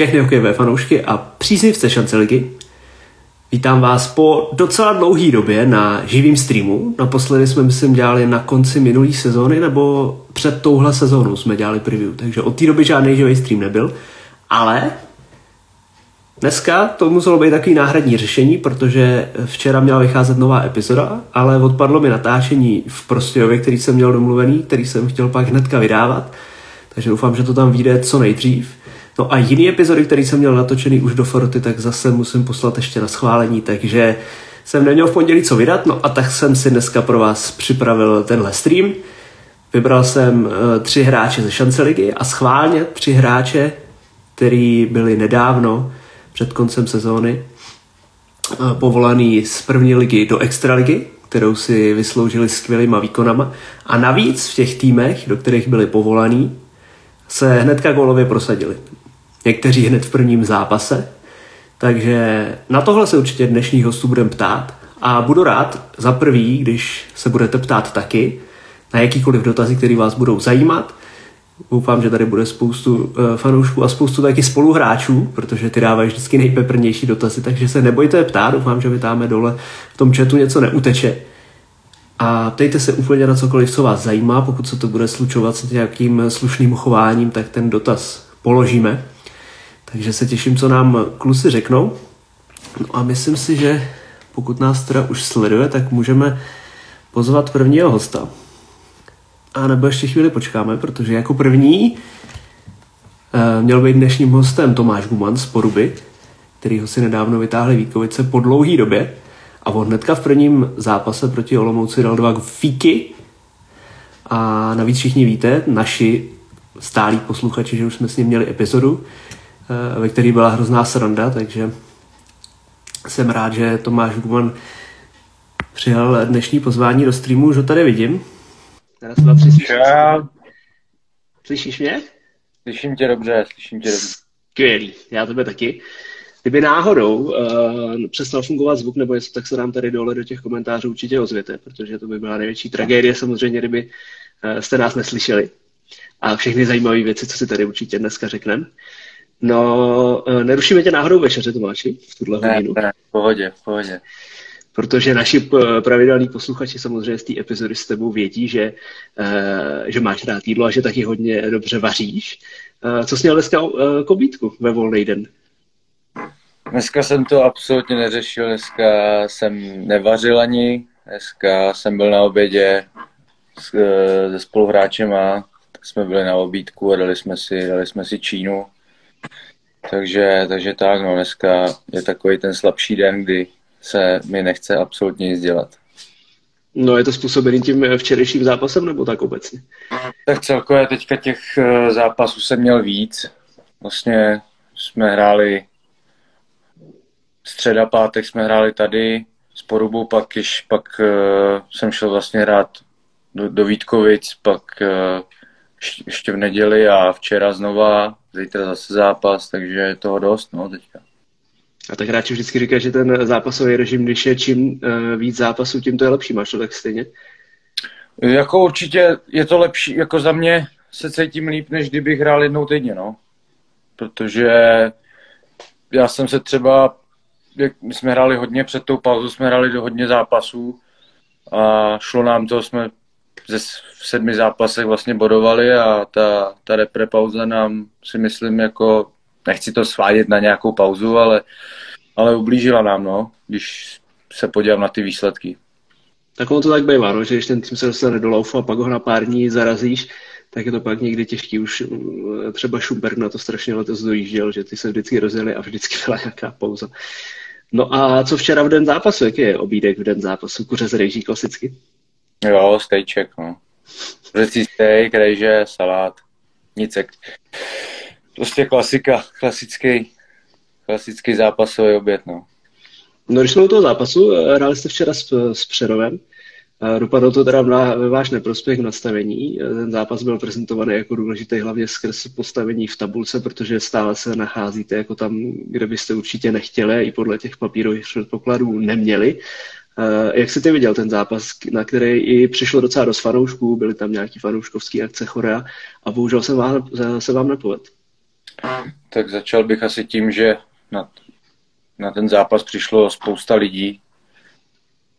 Všechny hokejové fanoušky a příznivce šance ligy. Vítám vás po docela dlouhé době na živým streamu. Naposledy jsme, myslím, dělali na konci minulé sezóny, nebo před touhle sezónou jsme dělali preview, takže od té doby žádný živý stream nebyl. Ale dneska to muselo být takový náhradní řešení, protože včera měla vycházet nová epizoda, ale odpadlo mi natáčení v Prostějově, který jsem měl domluvený, který jsem chtěl pak hnedka vydávat, takže doufám, že to tam vyjde co nejdřív. No a jiný epizody, který jsem měl natočený už do Foroty, tak zase musím poslat ještě na schválení, takže jsem neměl v pondělí co vydat, no a tak jsem si dneska pro vás připravil tenhle stream. Vybral jsem uh, tři hráče ze šance ligy a schválně tři hráče, který byli nedávno před koncem sezóny uh, povolaný z první ligy do extraligy, kterou si vysloužili skvělýma výkonama. A navíc v těch týmech, do kterých byli povolaní, se hnedka gólově prosadili někteří hned v prvním zápase. Takže na tohle se určitě dnešních hostů budeme ptát a budu rád za prvý, když se budete ptát taky na jakýkoliv dotazy, které vás budou zajímat. Doufám, že tady bude spoustu uh, fanoušků a spoustu taky spoluhráčů, protože ty dávají vždycky nejpeprnější dotazy, takže se nebojte ptát, doufám, že vytáme dole v tom chatu něco neuteče. A ptejte se úplně na cokoliv, co vás zajímá, pokud se to bude slučovat s nějakým slušným chováním, tak ten dotaz položíme. Takže se těším, co nám kluci řeknou. No a myslím si, že pokud nás teda už sleduje, tak můžeme pozvat prvního hosta. A nebo ještě chvíli počkáme, protože jako první uh, měl být dnešním hostem Tomáš Guman z Poruby, který ho si nedávno vytáhli Vítkovice po dlouhý době. A on hnedka v prvním zápase proti Olomouci dal dva fíky. A navíc všichni víte, naši stálí posluchači, že už jsme s ním měli epizodu, ve který byla hrozná sranda, takže jsem rád, že Tomáš Guman přijal dnešní pozvání do streamu, už ho tady vidím. Teraz dva, tři, slyšíš, slyšíš mě? Slyším tě dobře, slyším tě dobře. Skvělý, já tebe taky. Kdyby náhodou uh, přestal fungovat zvuk nebo něco, tak se nám tady dole do těch komentářů určitě ozvěte, protože to by byla největší tragédie samozřejmě, kdyby uh, jste nás neslyšeli. A všechny zajímavé věci, co si tady určitě dneska řekneme. No, eh, nerušíme tě náhodou večeře, Tomáši, v tuhle ne, hodinu. Ne, v pohodě, v pohodě. Protože naši eh, pravidelní posluchači samozřejmě z té epizody s tebou vědí, že, uh, že máš rád jídlo a že taky hodně dobře vaříš. Co jsi měl dneska uh, kobítku ve volný den? Dneska jsem to absolutně neřešil, dneska jsem nevařil ani, dneska jsem byl na obědě s, se spoluhráčem a jsme byli na obídku a dali jsme si, dali jsme si Čínu takže, takže tak, no dneska je takový ten slabší den, kdy se mi nechce absolutně nic dělat. No je to způsobený tím včerejším zápasem nebo tak obecně? Tak celkově teďka těch eh, zápasů jsem měl víc. Vlastně jsme hráli středa, pátek jsme hráli tady s Porubou, pak, již, pak uh, jsem šel vlastně hrát do, do Vítkovic, pak uh, ještě v neděli a včera znova, zítra zase zápas, takže je toho dost, no, teďka. A tak hráči vždycky říkají, že ten zápasový režim, když je čím uh, víc zápasů, tím to je lepší. Máš to tak stejně? Jako určitě je to lepší, jako za mě se cítím líp, než kdybych hrál jednou týdně, no. Protože já jsem se třeba, jak my jsme hráli hodně před tou pauzou, jsme hráli do hodně zápasů a šlo nám to, jsme ze v sedmi zápasech vlastně bodovali a ta, ta repre pauza nám si myslím jako, nechci to svádět na nějakou pauzu, ale, ale ublížila nám, no, když se podívám na ty výsledky. Tak ono to tak bývá, no, že když ten tým se dostane do laufu a pak ho na pár dní zarazíš, tak je to pak někdy těžký. Už mm, třeba Schubert na to strašně letos dojížděl, že ty se vždycky rozjeli a vždycky byla nějaká pauza. No a co včera v den zápasu? Jaký je obídek v den zápasu? Kuře z rejží klasicky? Jo, stejček, no. Řecí steak, rejže, salát, nic. Prostě klasika, klasický, klasický zápasový oběd, no. No, když jsme u toho zápasu, eh, hráli jste včera s, s Přerovem. Eh, dopadlo to teda na, ve váš neprospěch v nastavení. Eh, ten zápas byl prezentovaný jako důležitý hlavně skrz postavení v tabulce, protože stále se nacházíte jako tam, kde byste určitě nechtěli i podle těch papírových předpokladů neměli. Eh, jak jsi ty viděl ten zápas, na který i přišlo docela dost fanoušků, byly tam nějaký fanouškovský akce chorea a bohužel se vám, se vám nepoved. Tak začal bych asi tím, že na, na ten zápas přišlo spousta lidí,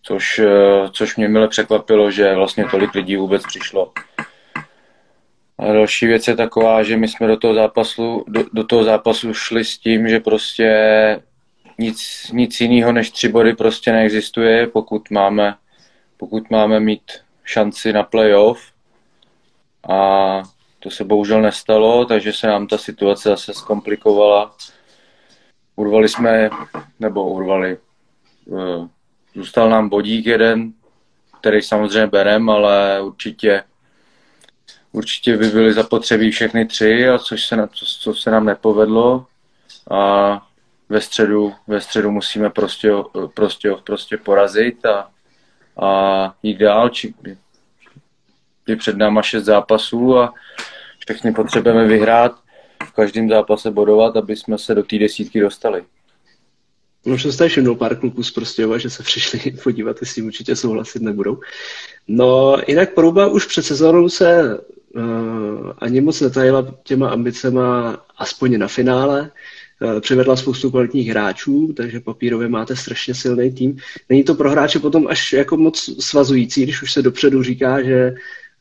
což, eh, což mě mile překvapilo, že vlastně tolik lidí vůbec přišlo. A další věc je taková, že my jsme do toho zápasu, do, do toho zápasu šli s tím, že prostě nic, nic jiného než tři body prostě neexistuje, pokud máme, pokud máme mít šanci na playoff. A to se bohužel nestalo, takže se nám ta situace zase zkomplikovala. Urvali jsme, nebo urvali, eh, zůstal nám bodík jeden, který samozřejmě berem, ale určitě určitě by byly zapotřebí všechny tři, a což se, co, co se nám nepovedlo. A ve středu, ve středu musíme prostě, prostě, prostě porazit a, a jít dál. Či, je před náma šest zápasů a všechny potřebujeme vyhrát, v každém zápase bodovat, aby jsme se do té desítky dostali. No, jsem tady všimnul pár kluků z Prostějova, že se přišli podívat, jestli určitě souhlasit nebudou. No, jinak Poruba už před sezónou se uh, ani moc netajila těma ambicema aspoň na finále. Uh, přivedla spoustu kvalitních hráčů, takže papírově máte strašně silný tým. Není to pro hráče potom až jako moc svazující, když už se dopředu říká, že,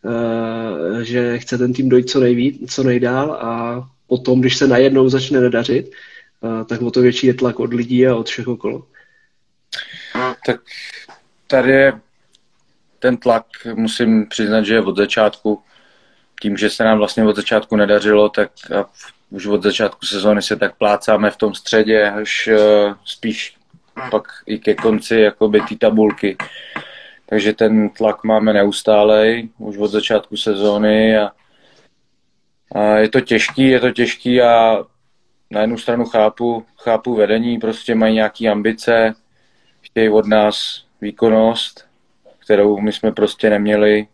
uh, že chce ten tým dojít co nejvíc, co nejdál a potom, když se najednou začne nedařit, tak o to větší je tlak od lidí a od všech okolo. Tak tady je ten tlak, musím přiznat, že je od začátku. Tím, že se nám vlastně od začátku nedařilo, tak už od začátku sezóny se tak plácáme v tom středě, až uh, spíš pak i ke konci jakoby ty tabulky. Takže ten tlak máme neustálej, už od začátku sezóny a, a je to těžký, je to těžký a na jednu stranu chápu, chápu vedení, prostě mají nějaké ambice, chtějí od nás výkonnost, kterou my jsme prostě neměli.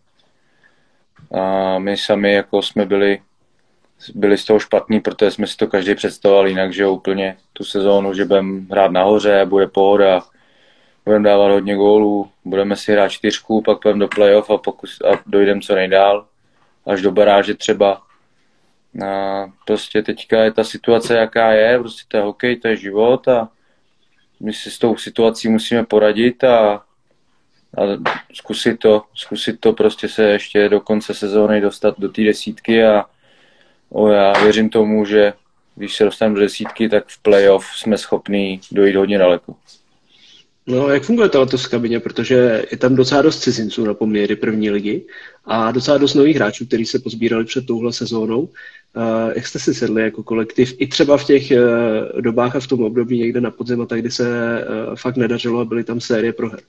A my sami jako jsme byli, byli z toho špatní, protože jsme si to každý představoval jinak, že úplně tu sezónu, že budeme hrát nahoře, bude pohoda, budeme dávat hodně gólů, budeme si hrát čtyřku, pak půjdeme do playoff a, pokus, a dojdeme co nejdál, až do baráže třeba. A prostě teďka je ta situace, jaká je, prostě to je hokej, to je život a my si s tou situací musíme poradit a, a zkusit to, zkusit to prostě se ještě do konce sezóny dostat do té desítky a o, já věřím tomu, že když se dostaneme do desítky, tak v playoff jsme schopni dojít hodně daleko. No, jak funguje to letos kabině, protože je tam docela dost cizinců na poměry první ligy a docela dost nových hráčů, kteří se pozbírali před touhle sezónou. Uh, jak jste si sedli jako kolektiv, i třeba v těch uh, dobách a v tom období někde na podzim a tak, kdy se uh, fakt nedařilo a byly tam série proher?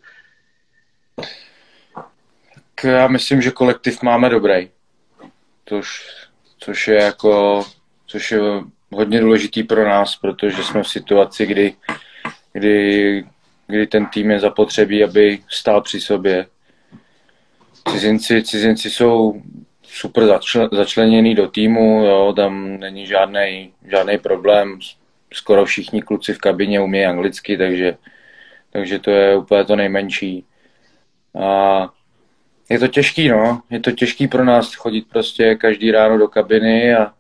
Tak já myslím, že kolektiv máme dobrý. Což, což je jako, což je hodně důležitý pro nás, protože jsme v situaci, kdy, kdy kdy ten tým je zapotřebí, aby stál při sobě. Cizinci, cizinci jsou super začl, začleněný do týmu, jo, tam není žádný žádný problém. Skoro všichni kluci v kabině umějí anglicky, takže, takže to je úplně to nejmenší. A je to těžký, no. Je to těžký pro nás chodit prostě každý ráno do kabiny a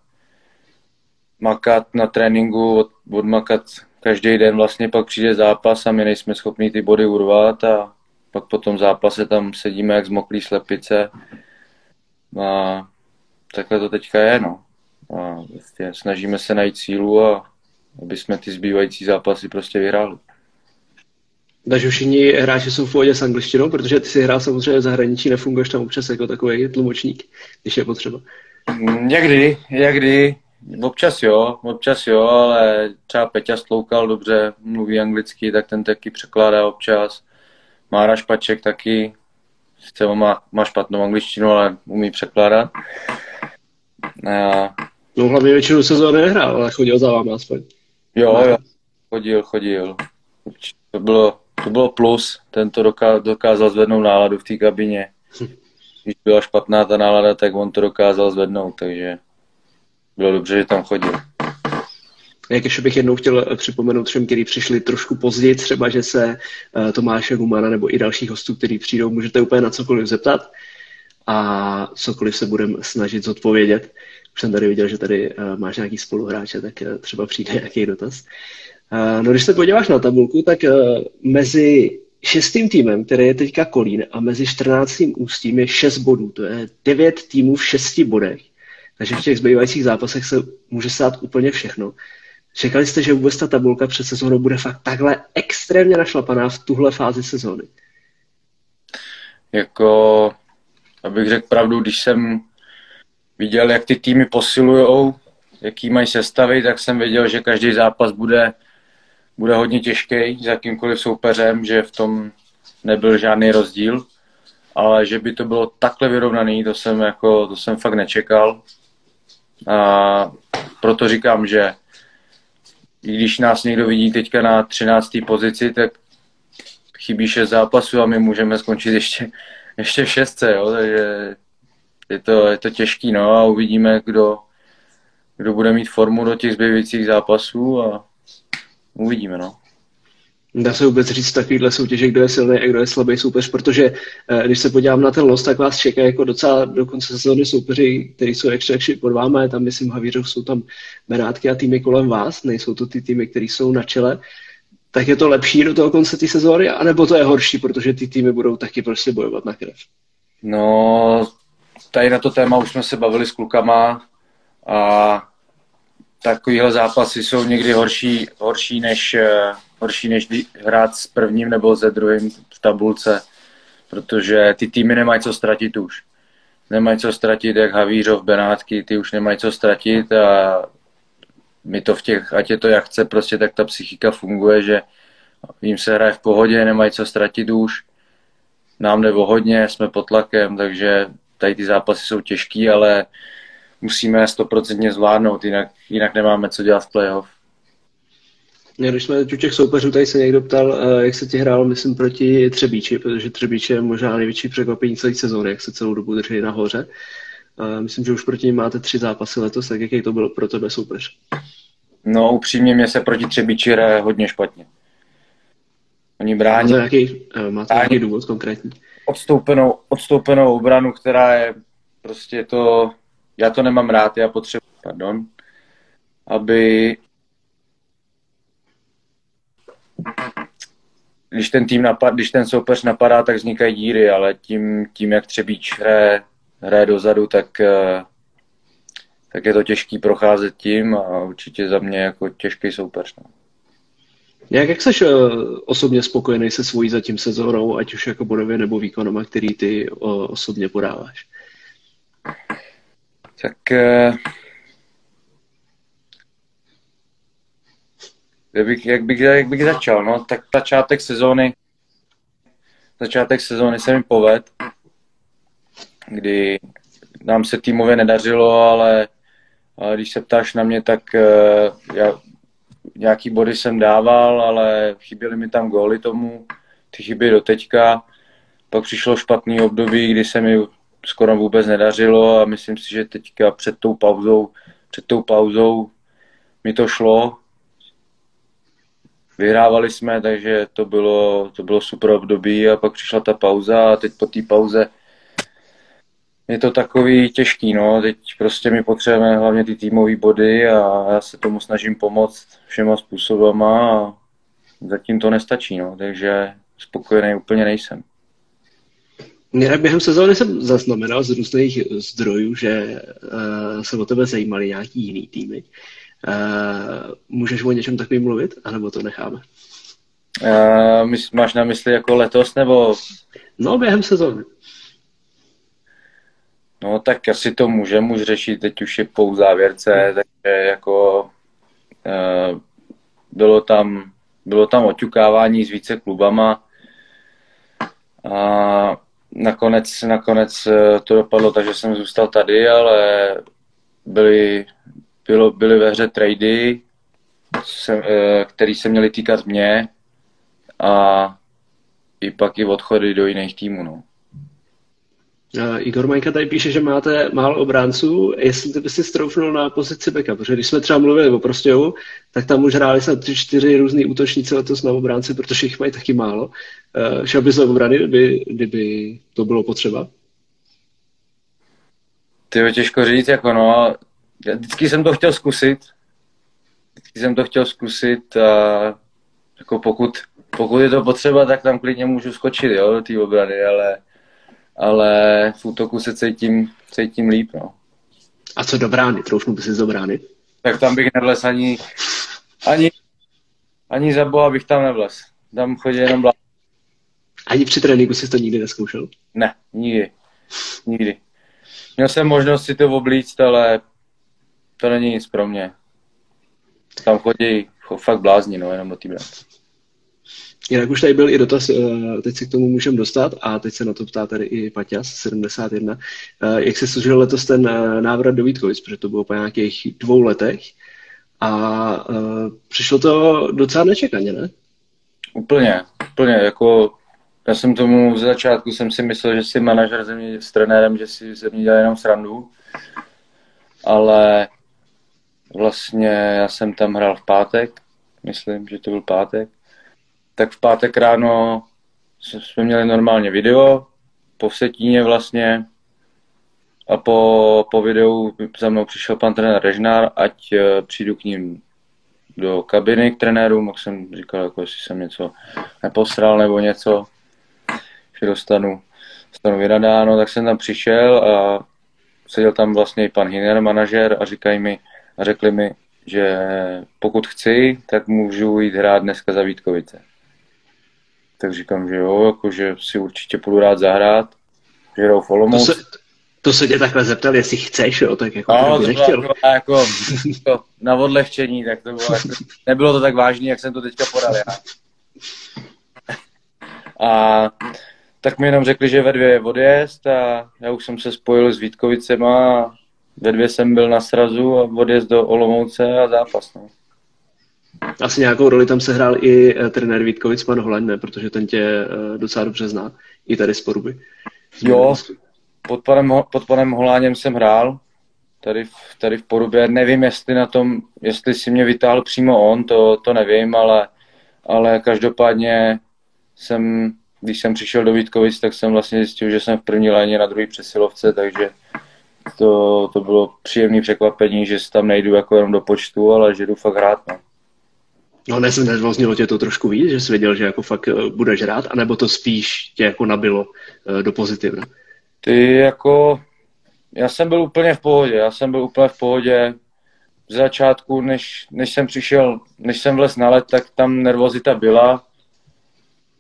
makat na tréninku, od, odmakat každý den vlastně pak přijde zápas a my nejsme schopni ty body urvat a pak po tom zápase tam sedíme jak zmoklý slepice a takhle to teďka je, no. A vlastně snažíme se najít sílu a aby jsme ty zbývající zápasy prostě vyhráli. Takže všichni hráči jsou v pohodě s angličtinou, protože ty si hrál samozřejmě v zahraničí, nefunguješ tam občas jako takový tlumočník, když je potřeba. Někdy, někdy, Občas jo, občas jo, ale třeba Peťa Stloukal dobře mluví anglicky, tak ten taky překládá občas. Mára Špaček taky, sice má, má špatnou angličtinu, ale umí překládat. A... No hlavně většinu sezóny nehrál, ale chodil za vámi aspoň. Jo, jo, chodil, chodil. To bylo, to bylo plus, ten to dokázal zvednout náladu v té kabině. Když byla špatná ta nálada, tak on to dokázal zvednout, takže bylo dobře, že tam chodil. Jak ještě bych jednou chtěl připomenout všem, kteří přišli trošku později, třeba, že se uh, Tomáše Gumana nebo i dalších hostů, kteří přijdou, můžete úplně na cokoliv zeptat a cokoliv se budeme snažit zodpovědět. Už jsem tady viděl, že tady uh, máš nějaký spoluhráče, tak třeba přijde nějaký dotaz. Uh, no když se podíváš na tabulku, tak uh, mezi šestým týmem, který je teďka Kolín, a mezi 14. ústím je 6 bodů. To je 9 týmů v 6 bodech. Takže v těch zbývajících zápasech se může stát úplně všechno. Čekali jste, že vůbec ta tabulka před sezónou bude fakt takhle extrémně našlapaná v tuhle fázi sezóny? Jako, abych řekl pravdu, když jsem viděl, jak ty týmy posilují, jaký mají sestavy, tak jsem věděl, že každý zápas bude, bude hodně těžký s jakýmkoliv soupeřem, že v tom nebyl žádný rozdíl, ale že by to bylo takhle vyrovnaný, to jsem, jako, to jsem fakt nečekal. A proto říkám, že i když nás někdo vidí teďka na 13. pozici, tak chybí 6 zápasů a my můžeme skončit ještě, ještě v šestce, jo, takže je to, je to těžký, no a uvidíme, kdo, kdo bude mít formu do těch zbývajících zápasů a uvidíme, no. Dá se vůbec říct takovýhle soutěže, kdo je silný a kdo je slabý soupeř, protože eh, když se podívám na ten los, tak vás čeká jako docela do konce sezóny soupeři, kteří jsou ještě jakši pod váma, je tam, myslím, Havířov, jsou tam Benátky a týmy kolem vás, nejsou to ty týmy, které jsou na čele, tak je to lepší do toho konce té sezóny, anebo to je horší, protože ty týmy budou taky prostě bojovat na krev? No, tady na to téma už jsme se bavili s klukama a takovýhle zápasy jsou někdy horší, horší, než, eh, horší než hrát s prvním nebo se druhým v tabulce, protože ty týmy nemají co ztratit už. Nemají co ztratit, jak Havířov, Benátky, ty už nemají co ztratit a my to v těch, ať je to jak chce, prostě tak ta psychika funguje, že jim se hraje v pohodě, nemají co ztratit už. Nám jde o hodně, jsme pod tlakem, takže tady ty zápasy jsou těžký, ale musíme stoprocentně zvládnout, jinak, jinak nemáme co dělat v playoff. Když jsme u těch soupeřů, tady se někdo ptal, eh, jak se ti hrálo, myslím, proti Třebíči, protože Třebíči je možná největší překvapení celé sezóny, jak se celou dobu drží nahoře. Myslím, že už proti ním máte tři zápasy letos, tak jaký to byl pro tebe soupeř? No, upřímně mě se proti Třebíči hraje hodně špatně. Oni brání... Máte nějaký, eh, máte nějaký důvod konkrétní? Odstoupenou, odstoupenou obranu, která je prostě to... Já to nemám rád, já potřebuji, pardon, aby když ten tým napad, když ten soupeř napadá, tak vznikají díry, ale tím, tím jak Třebíč hraje, hraje dozadu, tak, eh, tak je to těžký procházet tím a určitě za mě jako těžký soupeř. No. Jak, jak jsi uh, osobně spokojený se svojí zatím sezónou, ať už jako bodově nebo výkonama, který ty uh, osobně podáváš? Tak uh, jak, bych, jak, bych, jak bych začal, no, tak začátek sezóny začátek sezóny se mi poved, kdy nám se týmově nedařilo, ale, ale když se ptáš na mě, tak uh, já nějaký body jsem dával, ale chyběly mi tam góly tomu, ty chybí do teďka. Pak přišlo špatný období, kdy se mi skoro vůbec nedařilo a myslím si, že teďka před tou pauzou, před tou pauzou mi to šlo. Vyhrávali jsme, takže to bylo, to bylo super období a pak přišla ta pauza a teď po té pauze je to takový těžký, no. Teď prostě my potřebujeme hlavně ty týmové body a já se tomu snažím pomoct všema způsobama a zatím to nestačí, no. Takže spokojený úplně nejsem. Jinak během sezóny jsem zaznamenal z různých zdrojů, že uh, se o tebe zajímali nějaký jiný týmy. Uh, můžeš o něčem takovým mluvit, anebo to necháme? Uh, máš na mysli jako letos, nebo? No, během sezóny. No tak asi to můžeme už řešit, teď už je po závěrce, takže jako uh, bylo tam, bylo tam oťukávání s více klubama a nakonec, nakonec eh, to dopadlo tak, že jsem zůstal tady, ale byly, bylo, byly ve hře trady, eh, které se měly týkat mě a i pak i odchody do jiných týmů. No. Uh, Igor Majka tady píše, že máte málo obránců, jestli ty by si stroufnul na pozici beka, protože když jsme třeba mluvili o Prostějovu, tak tam už hráli se tři, čtyři různý útočníci letos na obránci, protože jich mají taky málo. Uh, šel bys do obrany, kdyby, kdyby to bylo potřeba? Ty těžko říct, jako no, já vždycky jsem to chtěl zkusit. Vždycky jsem to chtěl zkusit a jako pokud, pokud je to potřeba, tak tam klidně můžu skočit, jo, do té obrany, ale, ale v útoku se cítím, cítím líp, no. A co do brány? Troufnu by si do brány? Tak tam bych nevles ani, ani, ani za boha bych tam nevles. Tam chodí jenom blá... Ani při tréninku jsi to nikdy neskoušel? Ne, nikdy. Nikdy. Měl jsem možnost si to oblíct, ale to není nic pro mě. Tam chodí fakt blázni, no, jenom do té Jinak už tady byl i dotaz, eh, teď se k tomu můžeme dostat a teď se na to ptá tady i Paťas 71. Eh, jak se služil letos ten eh, návrat do Vítkovic, protože to bylo po nějakých dvou letech a přišlo to docela nečekaně, ne? Úplně, úplně, jako já jsem tomu z začátku jsem si myslel, že si manažer ze mě s trenérem, že si ze mě dělá jenom srandu, ale vlastně já jsem tam hrál v pátek, myslím, že to byl pátek, tak v pátek ráno jsme měli normálně video, po setíně vlastně a po, po videu za mnou přišel pan trenér Režnár, ať eh, přijdu k ním do kabiny k trenérům, jak jsem říkal, jako jestli jsem něco neposral nebo něco, že dostanu, dostanu vyradáno, tak jsem tam přišel a seděl tam vlastně i pan Hiner, manažer a říkají mi, a řekli mi, že pokud chci, tak můžu jít hrát dneska za Vítkovice. Tak říkám, že jo, jako, že si určitě půjdu rád zahrát, že hrou v To se, to se tě takhle zeptal, jestli chceš, jo, tak jako no, to nechtěl. Bylo jako, jako, na odlehčení, tak to bylo jako, nebylo to tak vážné, jak jsem to teďka podal já. A tak mi jenom řekli, že ve dvě je odjezd a já už jsem se spojil s Vítkovicema a ve dvě jsem byl na srazu a odjezd do Olomouce a zápas. No. Asi nějakou roli tam se hrál i eh, trenér Vítkovic, pan Holeň, ne? Protože ten tě eh, docela dobře zná, i tady z Poruby. Jo, pod panem, pod panem Holáněm jsem hrál, tady v, tady v Porubě. Nevím, jestli na tom, jestli si mě vytáhl přímo on, to, to nevím, ale, ale každopádně jsem, když jsem přišel do Vítkovic, tak jsem vlastně zjistil, že jsem v první léně na druhé přesilovce, takže to, to bylo příjemné překvapení, že tam nejdu jako jenom do počtu, ale že jdu fakt hrát. No. No ne, nezvoznělo tě to trošku víc, že jsi věděl, že jako fakt eh, budeš hrát, anebo to spíš tě jako nabilo uh, do pozitivna? Ty jako, já jsem byl úplně v pohodě, já jsem byl úplně v pohodě. V začátku, než, než jsem přišel, než jsem vlez na let, tak tam nervozita byla,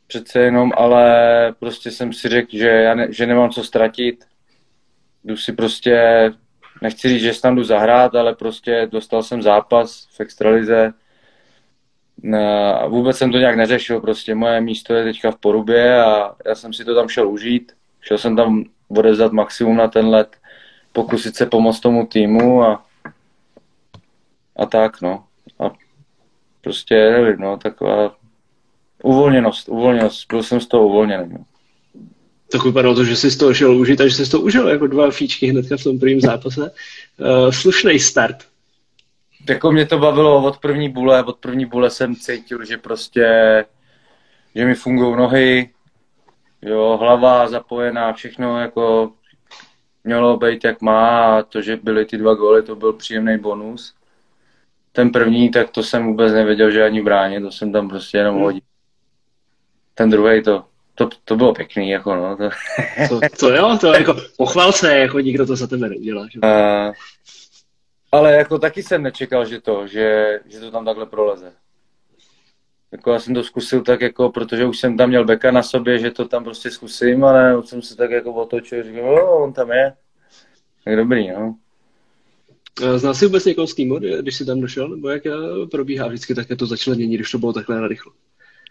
přece jenom, ale prostě jsem si řekl, že, já ne, že nemám co ztratit. Jdu si prostě, nechci říct, že tam jdu zahrát, ale prostě dostal jsem zápas v extralize, vůbec jsem to nějak neřešil, prostě moje místo je teďka v Porubě a já jsem si to tam šel užít. Šel jsem tam odezdat maximum na ten let, pokusit se pomoct tomu týmu a, a tak, no. A prostě, nevím, no, taková uvolněnost, uvolněnost, byl jsem z toho uvolněný, no. Tak vypadalo to, že jsi z toho šel užít a že jsi toho užil jako dva fíčky hnedka v tom prvním zápase. Uh, slušný start jako mě to bavilo od první bule, od první bule jsem cítil, že prostě, že mi fungují nohy, jo, hlava zapojená, všechno jako mělo být jak má a to, že byly ty dva góly, to byl příjemný bonus. Ten první, tak to jsem vůbec nevěděl, že ani bránit, to jsem tam prostě jenom hmm. hodil. Ten druhý to, to, to bylo pěkný, jako no. To, to, to jo, to jako pochval se, jako nikdo to za tebe neudělá. Že? Uh, ale jako taky jsem nečekal, že to, že, že to tam takhle proleze. Jako já jsem to zkusil tak jako, protože už jsem tam měl beka na sobě, že to tam prostě zkusím, ale už jsem se tak jako otočil, říkal, o, on tam je. Tak dobrý, no. Znal jsi vůbec někoho z týmu, když jsi tam došel, nebo jak eh, probíhá vždycky také to začlenění, když to bylo takhle narychlo?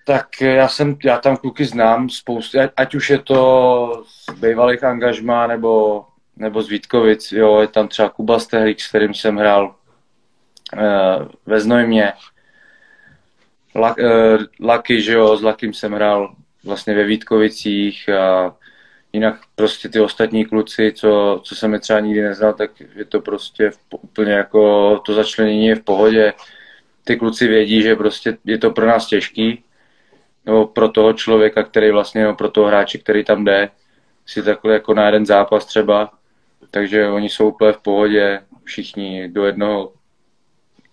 Tak já jsem, já tam kluky znám spoustu, ať už je to z bývalých angažmá, nebo nebo z Vítkovic, jo, je tam třeba Kuba Stehlík, s kterým jsem hrál uh, ve Znojmě, La, uh, Laky, že jo, s Lakým jsem hrál vlastně ve Vítkovicích a jinak prostě ty ostatní kluci, co, co jsem je třeba nikdy neznal, tak je to prostě v, úplně jako to začlenění je v pohodě. Ty kluci vědí, že prostě je to pro nás těžký, nebo pro toho člověka, který vlastně, nebo pro toho hráče, který tam jde, si takhle jako na jeden zápas třeba, takže oni jsou úplně v pohodě. všichni do jednoho,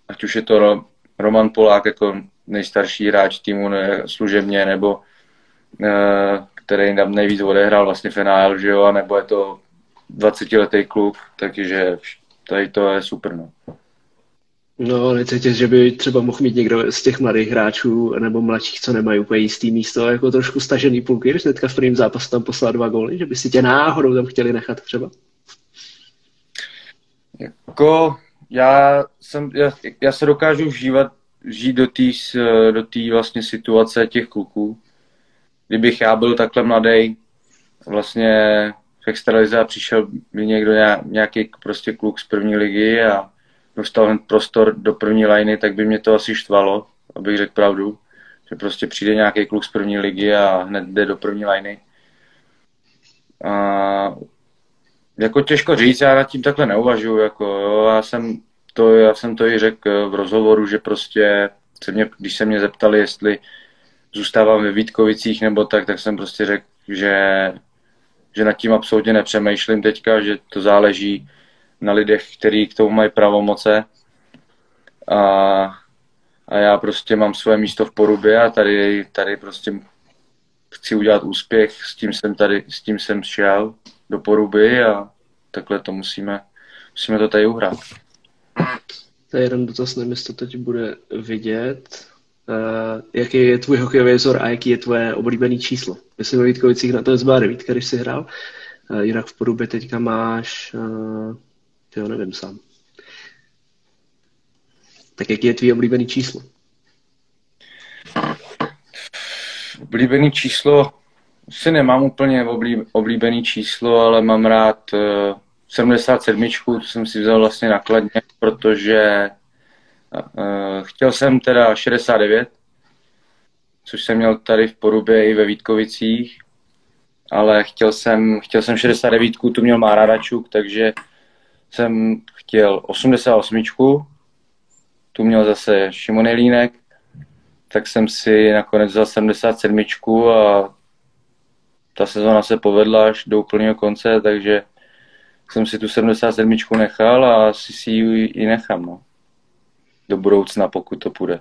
ať už je to Roman Polák jako nejstarší hráč týmu ne, služebně, nebo e, který tam nejvíc odehrál vlastně NHL, že jo, nebo je to 20-letý kluk, takže tady to je super, no. No, necítíš, že by třeba mohl mít někdo z těch mladých hráčů nebo mladších, co nemají úplně jistý místo, jako trošku stažený půlky, když hnedka v prvním zápasu tam poslal dva góly, že by si tě náhodou tam chtěli nechat třeba? Jako, já, jsem, já, já se dokážu vžívat, žít do té do vlastně situace těch kluků. Kdybych já byl takhle mladý, vlastně v extralize přišel by někdo nějaký prostě kluk z první ligy a dostal hned prostor do první liny, tak by mě to asi štvalo, abych řekl pravdu. Že prostě přijde nějaký kluk z první ligy a hned jde do první liny. A jako těžko říct, já nad tím takhle neuvažuji. Jako, já, jsem to, já jsem to i řekl v rozhovoru, že prostě, se mě, když se mě zeptali, jestli zůstávám ve Vítkovicích nebo tak, tak jsem prostě řekl, že, že nad tím absolutně nepřemýšlím teďka, že to záleží na lidech, kteří k tomu mají pravomoce. A, a já prostě mám své místo v porubě a tady, tady prostě chci udělat úspěch, s tím jsem tady, s tím jsem šel do poruby a takhle to musíme, musíme to tady uhrát. To je jeden dotaz, nevím, jestli to teď bude vidět. Uh, jaký je tvůj hokejový vzor a jaký je tvoje oblíbené číslo? Myslím ve Vítkovicích na to zbyla devítka, když jsi hrál. Uh, jinak v Porubě teďka máš, uh, jo, nevím sám. Tak jaký je tvůj oblíbený číslo? Oblíbený číslo, si nemám úplně oblíbený číslo, ale mám rád uh, 77, to jsem si vzal vlastně nakladně, protože uh, chtěl jsem teda 69, což jsem měl tady v Porubě i ve Vítkovicích, ale chtěl jsem, chtěl jsem 69, tu měl Mára Račuk, takže jsem chtěl 88, tu měl zase Šimon Jelínek, tak jsem si nakonec vzal 77 a ta sezóna se povedla až do úplného konce, takže jsem si tu 77 nechal a asi si ji i nechám, no. Do budoucna, pokud to půjde.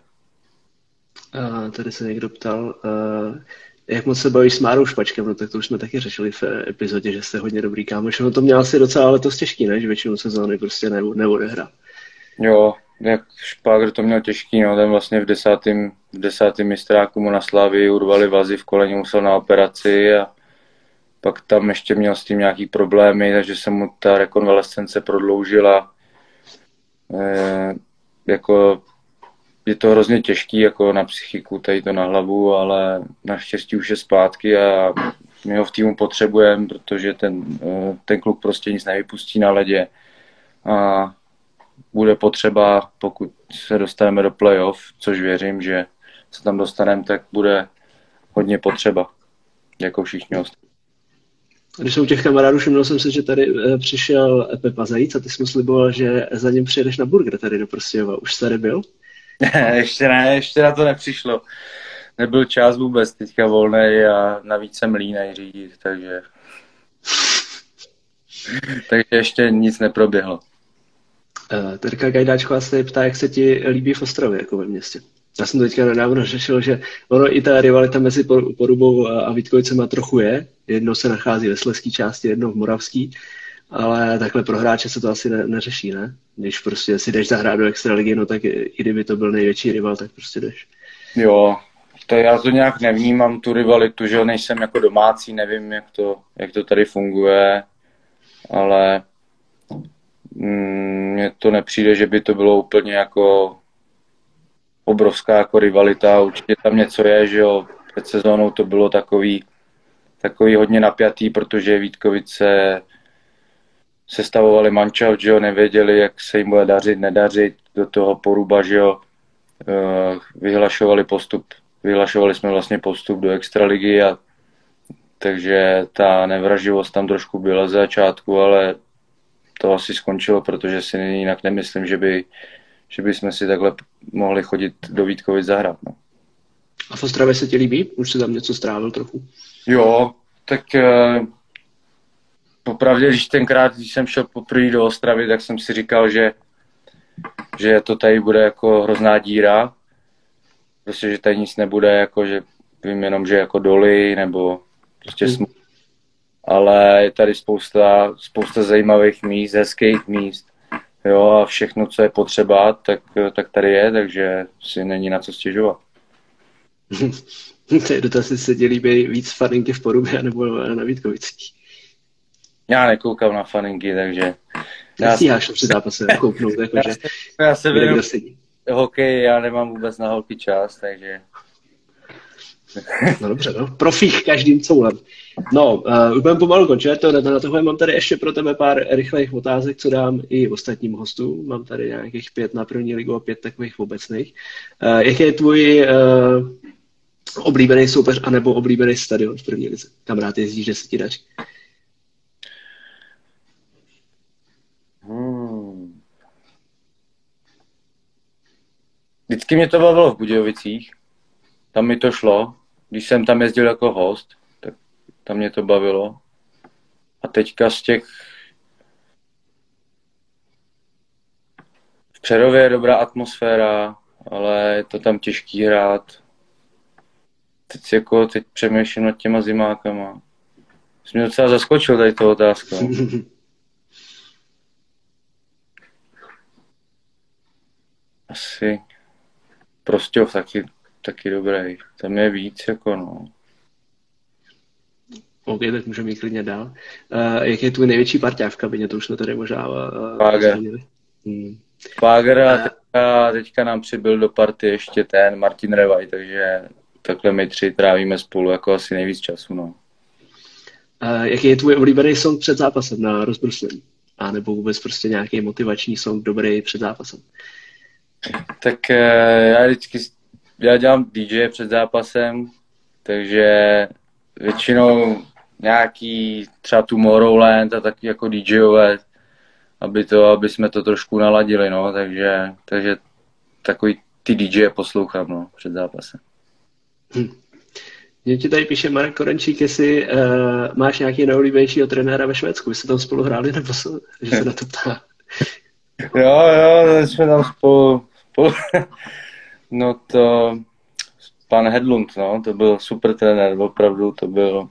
A tady se někdo ptal, uh, jak moc se bavíš s Márou Špačkem, no tak to už jsme taky řešili v epizodě, že jste hodně dobrý kámoš. No to měl asi docela letos těžký, ne? Že většinu sezóny prostě ne, neodehrá. Jo, jak Špágr to měl těžký, no, ten vlastně v desátém, v desátém mistráku mu na Slávii urvali vazy v koleni, musel na operaci a pak tam ještě měl s tím nějaký problémy, takže se mu ta rekonvalescence prodloužila. E, jako je to hrozně těžký jako na psychiku, tady to na hlavu, ale naštěstí už je zpátky a my ho v týmu potřebujeme, protože ten, eh, ten kluk prostě nic nevypustí na ledě a bude potřeba, pokud se dostaneme do playoff, což věřím, že se tam dostaneme, tak bude hodně potřeba, jako všichni ostatní. Když jsou těch kamarádů, všiml jsem si, že tady eh, přišel Pepa Zajíc a ty jsi mu sliboval, že za ním přijedeš na burger tady do Prostějova. Už tady byl? ještě ne, ještě na to nepřišlo. Nebyl čas vůbec teďka volný a navíc jsem línej řídit, takže... takže ještě nic neproběhlo. Uh, Terka Gajdáčková se ptá, jak se ti líbí v Ostrově, jako ve městě. Já jsem teďka nedávno řešil, že ono i ta rivalita mezi Porubou a Vítkovicema trochu je. Jedno se nachází ve Sleský části, jedno v Moravský, ale takhle pro hráče se to asi ne, neřeší, ne? Když prostě si jdeš zahrát do extraligy, no tak i kdyby to byl největší rival, tak prostě jdeš. Jo, to já to nějak nevnímám, tu rivalitu, že nejsem jako domácí, nevím, jak to, jak to tady funguje, ale mm, mně to nepřijde, že by to bylo úplně jako obrovská jako rivalita, určitě tam něco je, že jo, před sezónou to bylo takový, takový hodně napjatý, protože Vítkovice sestavovali mančav, že jo, nevěděli, jak se jim bude dařit, nedařit, do toho poruba, že jo, eh, vyhlašovali postup, vyhlašovali jsme vlastně postup do extraligy a takže ta nevraživost tam trošku byla ze začátku, ale to asi skončilo, protože si jinak nemyslím, že by, že by jsme si takhle mohli chodit do Vítkovic zahrát. No. A v Ostravě se ti líbí? Už si tam něco strávil trochu? Jo, tak eh, popravdě, když tenkrát, když jsem šel poprvé do Ostravy, tak jsem si říkal, že, že to tady bude jako hrozná díra. Prostě, že tady nic nebude, jako že vím jenom, že jako doly nebo prostě mm. Ale je tady spousta, spousta zajímavých míst, hezkých míst. Jo, a všechno, co je potřeba, tak, tak tady je, takže si není na co stěžovat. to je dotaz, jestli se ti líbí víc faninky v Porubě nebo na Vítkovicích. Já nekoukám na faninky, takže... Nestíháš to při zápase kouknout, jakože... Já, já se věnu hokej, já nemám vůbec na holky čas, takže... No dobře, no. Profích každým coulem. No, uh, už budeme pomalu končit, to na tohle mám tady ještě pro tebe pár rychlých otázek, co dám i ostatním hostům. Mám tady nějakých pět na první ligu a pět takových obecných. Uh, jaký je tvůj uh, oblíbený soupeř anebo oblíbený stadion v první lize? Kam rád jezdíš, že se ti daří? Hmm. Vždycky mě to bavilo v Budějovicích. Tam mi to šlo. Když jsem tam jezdil jako host, tak tam mě to bavilo. A teďka z těch v Přerově je dobrá atmosféra, ale je to tam těžký hrát. Teď, jako, teď přemýšlím nad těma zimákama. Jsi mě docela zaskočil tady to otázka. Asi prostě taky, taky dobrý. Tam je víc, jako no. OK, tak můžeme jít klidně dál. Uh, jak je tvůj největší parťák v kabině? To už jsme tady možná uh, Fáger. Hmm. Fáger a teďka, teďka, nám přibyl do party ještě ten Martin Revaj, takže takhle my tři trávíme spolu jako asi nejvíc času, no. Uh, jaký je tvůj oblíbený song před zápasem na rozbruslení? A nebo vůbec prostě nějaký motivační song dobrý před zápasem? Tak já vždycky, já dělám DJ před zápasem, takže většinou nějaký třeba Tomorrowland a taky jako DJové, aby, to, aby jsme to trošku naladili, no, takže, takže takový ty DJ poslouchám, no, před zápasem. Hm. Mě ti tady píše Marek Korenčík, jestli uh, máš nějaký neoblíbenějšího trenéra ve Švédsku. Vy jste tam spolu hráli, nebo se, že se na to ptá? jo, jo, jsme tam spolu, spolu no to pan Hedlund, no, to byl super trenér, opravdu, to byl,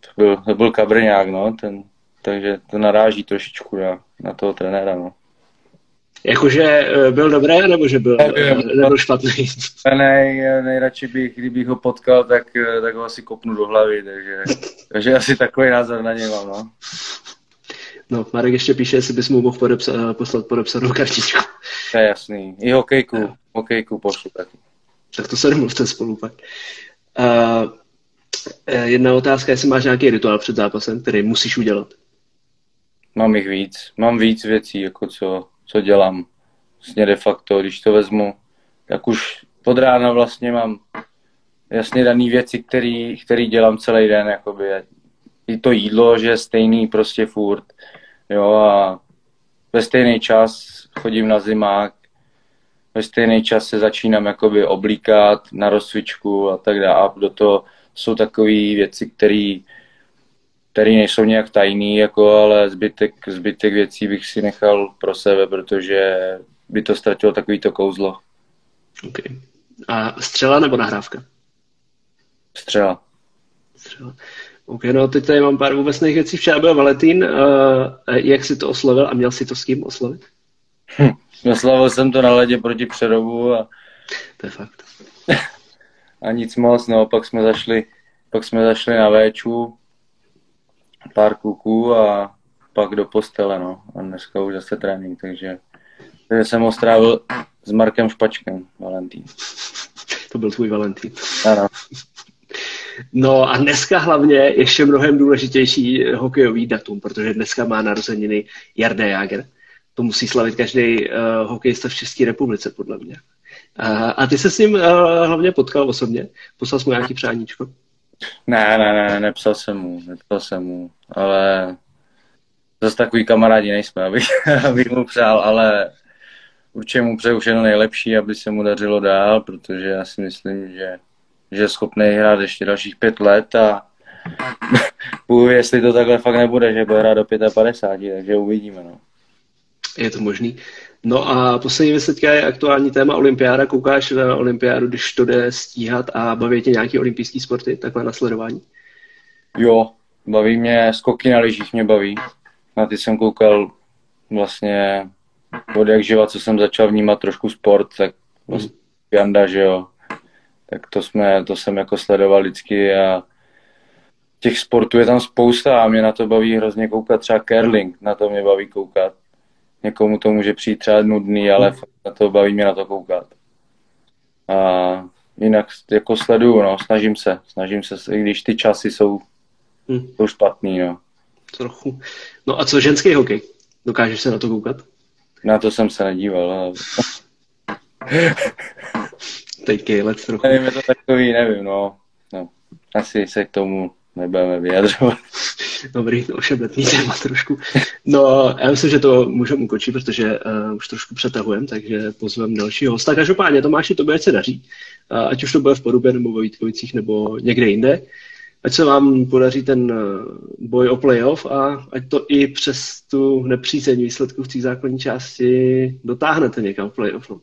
to byl, to byl kabrňák, no, ten, takže to naráží trošičku na, na toho trenéra, no. Jakože eh, byl dobrý, nebo že byl, Nevím, nebyl špatný? Nej, nejradši bych, kdybych ho potkal, tak, eh, tak ho asi kopnu do hlavy, takže, takže asi takový názor na něj mám, no. No, Marek ještě píše, jestli bys mu mohl podepsa- poslat podepsanou kartičku. To je jasný. I hokejku, no. Hokejku pošlu taky. Tak to se domluvte spolu pak. Uh, jedna otázka, jestli máš nějaký rituál před zápasem, který musíš udělat. Mám jich víc. Mám víc věcí, jako co, co dělám. Vlastně de facto, když to vezmu, tak už pod rána vlastně mám jasně dané věci, který, který dělám celý den, jakoby. I to jídlo, že je stejný prostě furt, jo, a ve stejný čas chodím na zimák, ve stejný čas se začínám jakoby oblíkat na rozcvičku a tak dále. A do toho jsou takové věci, které které nejsou nějak tajný, jako, ale zbytek, zbytek věcí bych si nechal pro sebe, protože by to ztratilo takovýto kouzlo. Okay. A střela nebo nahrávka? Střela. Střela. OK, no teď tady mám pár vůbecných věcí. Včera byl Valentín. Uh, jak si to oslovil a měl si to s kým oslovit? Hm. Oslavil jsem to na ledě proti Přerovu a... To je fakt. a nic moc, no, pak jsme zašli, pak jsme zašli na Véču, pár kluků a pak do postele, no. A dneska už zase trénink, takže, takže jsem ho strávil s Markem Špačkem, Valentín. To byl tvůj Valentín. Ano. No a dneska hlavně ještě mnohem důležitější hokejový datum, protože dneska má narozeniny Jarda Jager. To musí slavit každý uh, hokejista v České republice, podle mě. Uh, a ty se s ním uh, hlavně potkal osobně? Poslal jsi mu nějaký přáníčko? Ne, ne, ne, nepsal jsem mu, nepsal jsem mu, ale zase takový kamarádi nejsme, abych, abych mu přál, ale určitě mu přeju všechno nejlepší, aby se mu dařilo dál, protože já si myslím, že, že je schopný hrát ještě dalších pět let a, Bůh, jestli to takhle fakt nebude, že bude hrát do 55, takže uvidíme, no. Je to možný. No a poslední věc teďka je aktuální téma olympiáda. Koukáš na olympiádu, když to jde stíhat a baví tě nějaký olympijský sporty, takhle na sledování? Jo, baví mě, skoky na lyžích mě baví. Na ty jsem koukal vlastně od jak živa, co jsem začal vnímat trošku sport, tak vlastně Janda, že jo. Tak to, jsme, to jsem jako sledoval vždycky a těch sportů je tam spousta a mě na to baví hrozně koukat. Třeba curling, na to mě baví koukat. Někomu to může přijít třeba nudný, ale hmm. na to baví mě na to koukat. A jinak jako sleduju, no, snažím se, snažím se, i když ty časy jsou, hmm. jsou špatný, no. Trochu. No a co ženský hokej? Dokážeš se na to koukat? Na to jsem se nedíval, ale... Teď let trochu. Nevím, je to takový, nevím, no. no. Asi se k tomu nebudeme vyjadřovat. Dobrý, to ošebetný téma trošku. No, já myslím, že to můžeme ukončit, protože uh, už trošku přetahujeme, takže pozvem dalšího hosta. Každopádně, Tomáši, to bude se daří. Uh, ať už to bude v Porubě, nebo ve Vítkovicích, nebo někde jinde. Ať se vám podaří ten uh, boj o playoff a ať to i přes tu nepřízeň výsledku v té základní části dotáhnete někam v playoff. No.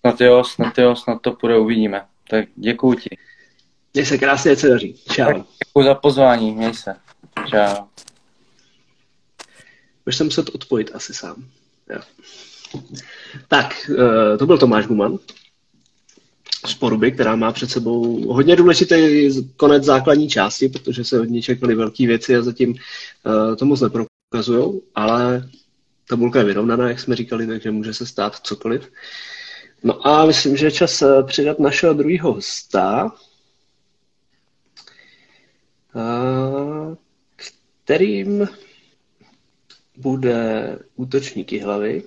Snad jo, snad jo, snad to půjde, uvidíme. Tak děkuji ti. Měj se krásně, se daří. Čau. Děkuji za pozvání, měj se. Čau. Budeš se muset odpojit asi sám. Jo. Tak, eh, to byl Tomáš Guman z Poruby, která má před sebou hodně důležitý konec základní části, protože se od ní čekaly velké věci a zatím uh, to moc neprokazují, ale tabulka je vyrovnaná, jak jsme říkali, takže může se stát cokoliv. No a myslím, že je čas eh, přidat našeho druhého hosta, kterým bude útočník hlavy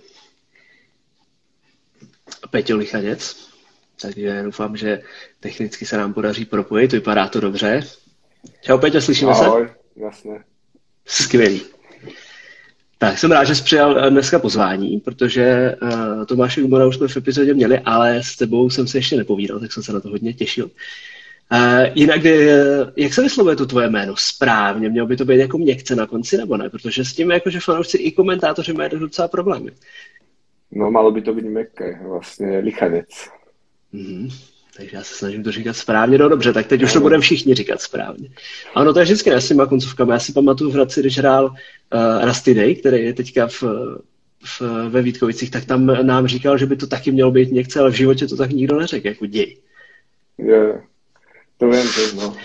Peťo Lichaněc. Takže doufám, že technicky se nám podaří propojit, vypadá to dobře. Čau Peťo, slyšíme Ahoj, se? jasně. Skvělý. Tak jsem rád, že jsi přijal dneska pozvání, protože uh, Tomáše Gumora už jsme v epizodě měli, ale s tebou jsem se ještě nepovídal, tak jsem se na to hodně těšil. Uh, jinak, uh, jak se vyslovuje to tvoje jméno správně? Mělo by to být jako měkce na konci, nebo ne? Protože s tím jakože fanoušci i komentátoři mají docela problémy. No, malo by to být měkké, vlastně lichanec. Mm-hmm. Takže já se snažím to říkat správně, no dobře, tak teď už to budeme všichni říkat správně. Ano, to je vždycky s těma koncovkami. Já si pamatuju v Hradci, když hrál uh, Rusty Day, který je teďka v, v, ve Vítkovicích, tak tam nám říkal, že by to taky mělo být někce, ale v životě to tak nikdo neřekl, jako děj. Je, to vím, to no.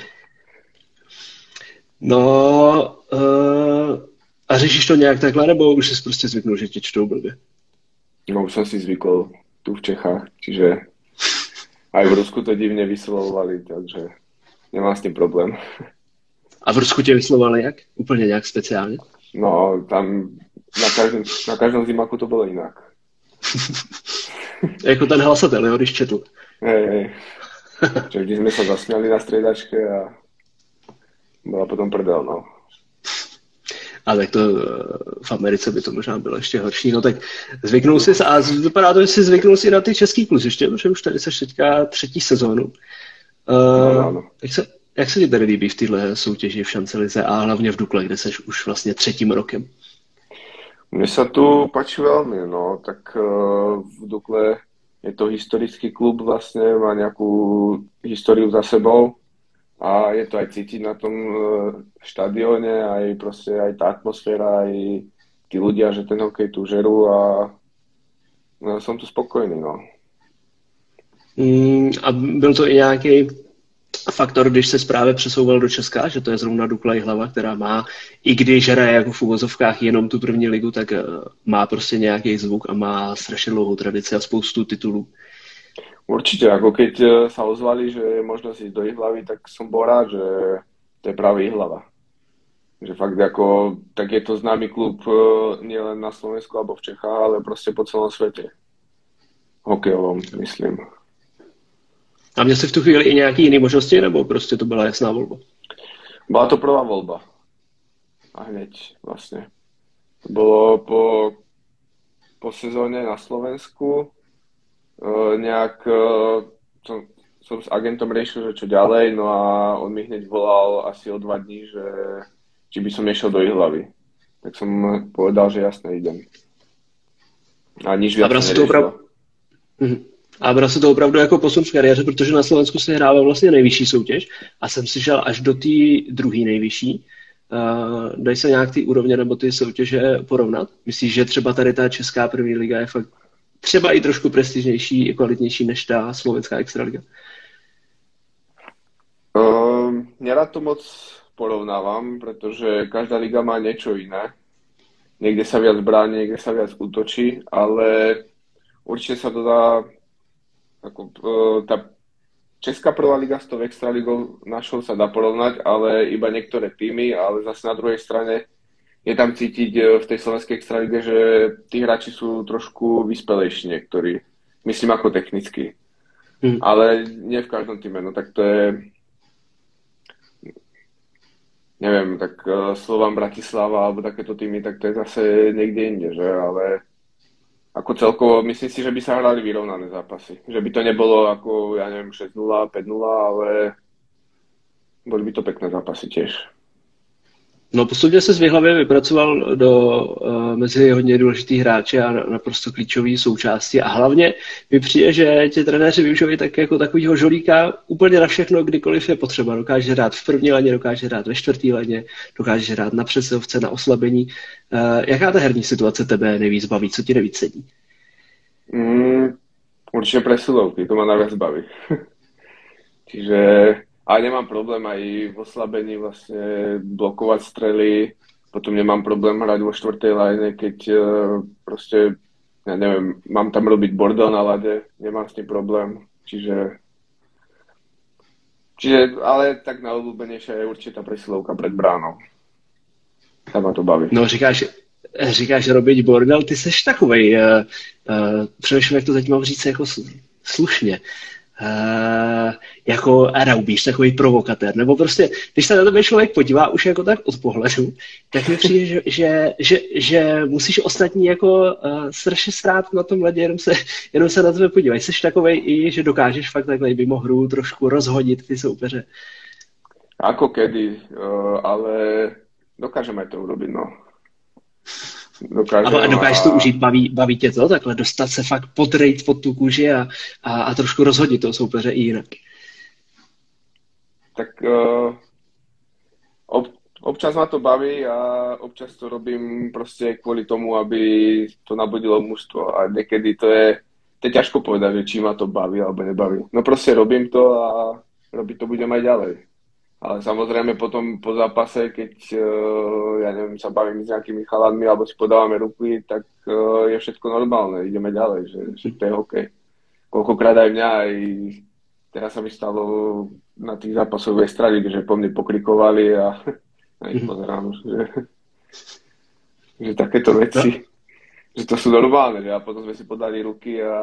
No, uh, a řešíš to nějak takhle, nebo už jsi prostě zvyknul, že tě čtou blbě? No, už jsem si zvykl tu v Čechách, čiže aj v Rusku to divně vyslovovali, takže nemám s tím problém. A v Rusku tě vyslovovali jak? Úplně nějak speciálně? No, tam na každém, na každém zimaku to bylo jinak. jako ten hlasatel, jo, když četl. Hej, hej. Že vždy jsme se zasměli na středačke a byla potom prdel, no. A tak to eh, v Americe by to možná bylo ještě horší. No tak zvyknul si a vypadá to, že si zvyknul si na ty český kluziště, protože už tady se teďka třetí sezónu. Uh, no, no. Jak, se, jak se ti tady líbí v téhle soutěži v Šancelize a hlavně v Dukle, kde jsi už vlastně třetím rokem? Mně se tu páči velmi, no, tak uh, v Dukle je to historický klub vlastně, má nějakou historii za sebou a je to aj cítiť na tom uh, štadióne, aj proste aj tá atmosféra, aj tí ľudia, že ten hokej tu žerú a no, som tu spokojný, no. Mm, a byl to i nějaký faktor, když se právě přesouval do Česka, že to je zrovna Dukla hlava, která má, i když hraje jako v uvozovkách jenom tu první ligu, tak uh, má prostě nějaký zvuk a má strašně dlouhou tradici a spoustu titulů. Určite, ako keď e, sa ozvali, že je možnosť ísť do Ihlavy, tak som bol rád, že to je práve Ihlava. Že fakt ako, tak je to známy klub e, nielen na Slovensku alebo v Čechách, ale prostě po celom svete. Hokejovom, myslím. A měl jsi v tu chvíli i nějaké jiné možnosti, nebo prostě to byla jasná volba? Byla to prvá volba. A hneď vlastně. To bylo po, po sezóně na Slovensku, uh, som som s agentom riešil, že čo ďalej, no a on mi hneď volal asi o dva dní, že či by som nešiel do Ihlavy. Tak som povedal, že jasne idem. A nič viac a to opravdu... A bral se to opravdu jako posun v kariéře, protože na Slovensku se hrává vlastně nejvyšší soutěž a jsem si šel až do té druhé nejvyšší. Uh, dají se nějak ty úrovně nebo ty soutěže porovnat? Myslíš, že třeba tady ta česká první liga je fakt třeba i trošku prestižnější i kvalitnější než ta slovenská extraliga? Um, nerad to moc porovnávam, pretože každá liga má niečo iné. Niekde sa viac bráni, niekde sa viac útočí, ale určite sa to dá ako, uh, tá Česká prvá liga s tou extraligou našou sa dá porovnať, ale iba niektoré týmy, ale zase na druhej strane je tam cítiť e, v tej slovenskej extralige, že tí hráči sú trošku vyspelejší niektorí. Myslím ako technicky. Hmm. Ale nie v každom týme. No tak to je... Neviem, tak uh, Slovan Bratislava alebo takéto týmy, tak to je zase niekde inde, že? Ale ako celkovo myslím si, že by sa hrali vyrovnané zápasy. Že by to nebolo ako, ja neviem, 6-0, 5-0, ale boli by to pekné zápasy tiež. No postupně se z Vyhlavě vypracoval do uh, mezi hodně důležitý hráče a naprosto klíčový součásti a hlavně mi přijde, že tě trenéři využívají tak jako takovýho žolíka úplně na všechno, kdykoliv je potřeba. Dokáže hrát v první leně, dokáže hrát ve čtvrtý leně, dokáže hrát na přesilovce, na oslabení. Uh, jaká ta herní situace tebe nejvíc baví, co ti nejvíc sedí? Mm, určitě presilovky, to má najviac baví. Čiže a nemám problém aj v oslabení vlastne blokovať strely, potom nemám problém hrať vo štvrtej line, keď uh, proste, ja neviem, mám tam robiť bordel na lade, nemám s tým problém, čiže Čiže, ale tak najobľúbenejšia je určitá presilovka pred bránou. Tam ma to baví. No říkáš, říkáš robiť bordel, ty seš takovej, uh, uh, přemýšlím, jak to teď mám říct jako slušně. Uh, jako Araubíš, takový provokatér, nebo prostě, když se na tebe člověk podívá už jako tak od pohledu, tak mi přijde, že, že, že, že musíš ostatní jako uh, strašně strát na tom ledě, jenom se, jenom se na tebe podívají. Jsi takovej i, že dokážeš fakt takhle mimo hru trošku rozhodit ty soupeře. Ako kedy, uh, ale dokážeme to urobiť, no dokáže. A dokážeš to užít, baví, baví tě to takhle, dostat se fakt podrejt pod tu kůži a, a, a trošku rozhodit toho soupeře i jinak. Tak uh, ob, občas ma to baví a občas to robím prostě kvůli tomu, aby to nabudilo mužstvo a někdy to je, to je ťažko povedať, že či ma to baví alebo nebaví. No prostě robím to a robiť to budem aj ďalej. Ale samozrejme potom po zápase, keď uh, ja neviem, sa bavím s nejakými chalanmi alebo si podávame ruky, tak uh, je všetko normálne, ideme ďalej, že, že to je hokej. Koľkokrát aj mňa, aj teraz sa mi stalo na tých zápasoch v Estrade, že po mne pokrikovali a aj mhm. pozerám, že, že takéto veci, že to sú normálne, že a potom sme si podali ruky a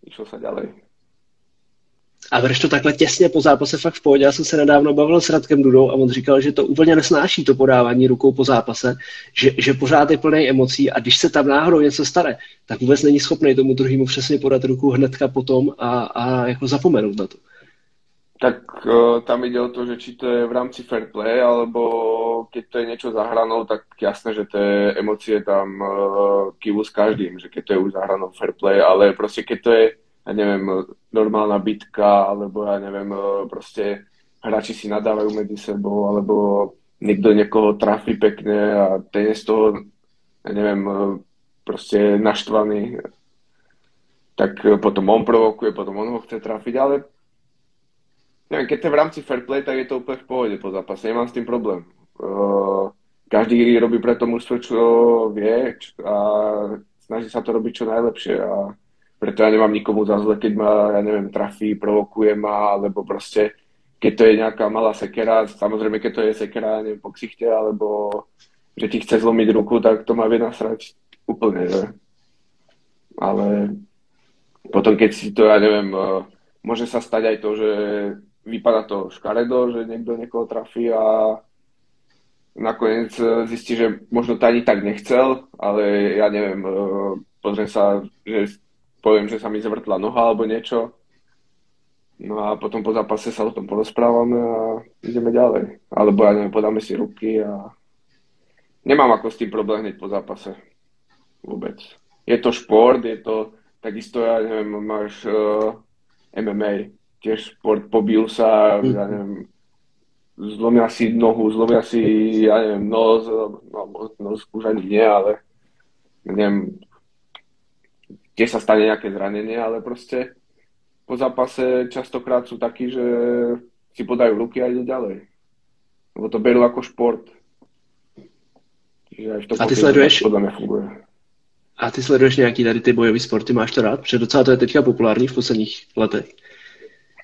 išlo sa ďalej. A vrš to takhle těsně po zápase fakt v pohodě. Já jsem se nedávno bavil s Radkem Dudou a on říkal, že to úplně nesnáší to podávání rukou po zápase, že, že pořád je plný emocí a když se tam náhodou něco stane, tak vůbec není schopný tomu druhému přesně podat ruku hnedka potom a, a jako zapomenout na to. Tak uh, tam ide o to, že či to je v rámci fair play, alebo keď to je niečo za hranou, tak jasné, že tie emócie tam uh, kývu s každým, že keď to je už za hranou fair play, ale proste keď to je ja neviem, normálna bitka, alebo ja neviem, proste hráči si nadávajú medzi sebou, alebo niekto niekoho trafí pekne a ten je z toho, ja neviem, proste naštvaný, tak potom on provokuje, potom on ho chce trafiť, ale neviem, keď to v rámci fair play, tak je to úplne v pohode po zápase, nemám s tým problém. každý robí pre to mužstvo, čo vie a snaží sa to robiť čo najlepšie a preto ja nemám nikomu za zle, keď ma, ja neviem, trafí, provokuje ma, alebo proste, keď to je nejaká malá sekera, samozrejme, keď to je sekera, neviem, po ksichte, alebo že ti chce zlomiť ruku, tak to má vie nasrať úplne, že? Ale potom, keď si to, ja neviem, eh, môže sa stať aj to, že vypadá to škaredo, že niekto niekoho trafí a nakoniec eh, zistí, že možno to ani tak nechcel, ale ja neviem, eh, pozriem sa, že poviem, že sa mi zvrtla noha alebo niečo, No a potom po zápase sa o tom porozprávame a ideme ďalej. Alebo ja neviem, podáme si ruky a nemám ako s tým problém hneď po zápase. Vôbec. Je to šport, je to takisto, ja neviem, máš uh, eh, MMA, tiež šport, pobil sa, ja neviem, zlomia si nohu, zlomia si, ja neviem, nos, no, nos už ani nie, ale neviem, kde sa stane nejaké zranenie, ale proste po zápase častokrát sú takí, že si podajú ruky a idú ďalej. Lebo to berú ako šport. Čiže aj v tom a ty sleduješ, podľa mňa funguje. A ty sleduješ nějaký tady ty bojové sporty, máš to rád? Protože docela to je teďka populární v posledních letech.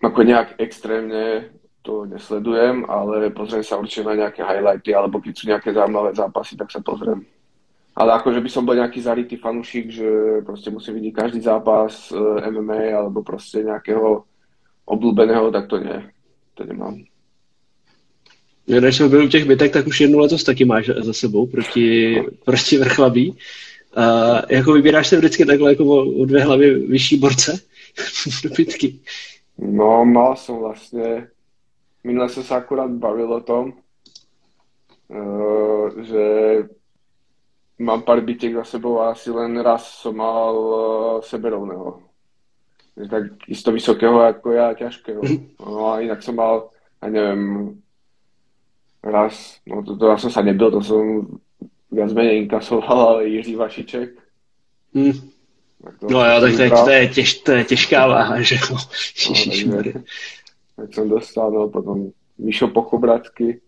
Ako nejak extrémne to nesledujem, ale pozriem sa určite na nejaké highlighty, alebo keď sú nejaké zaujímavé zápasy, tak sa pozriem. Ale akože by som bol nejaký zarytý fanúšik, že proste musí vidieť každý zápas e, MMA alebo proste nejakého obľúbeného, tak to nie. To nemám. Ja, než jsem byl u těch bytek, tak už jednu letos taky máš za sebou proti, proti vrchlabí. A jako vybíráš se vždycky takhle jako o, o dvě hlavy vyšší borce do bytky? No, mal som vlastne, minule som sa akurát bavil o tom, uh, že mám pár bytiek za sebou a asi len raz som mal uh, seberovného. Tak isto vysokého ako ja, ťažkého. No a inak som mal, ja neviem, raz, no to, to ja som sa nebyl, to som viac menej inkasoval, ale Jiří Vašiček. Hmm. No jo, tak to je, to, je těž, to je těžká váha, že jo. No, tak jsem dostal, no, potom Mišo Pochobratsky,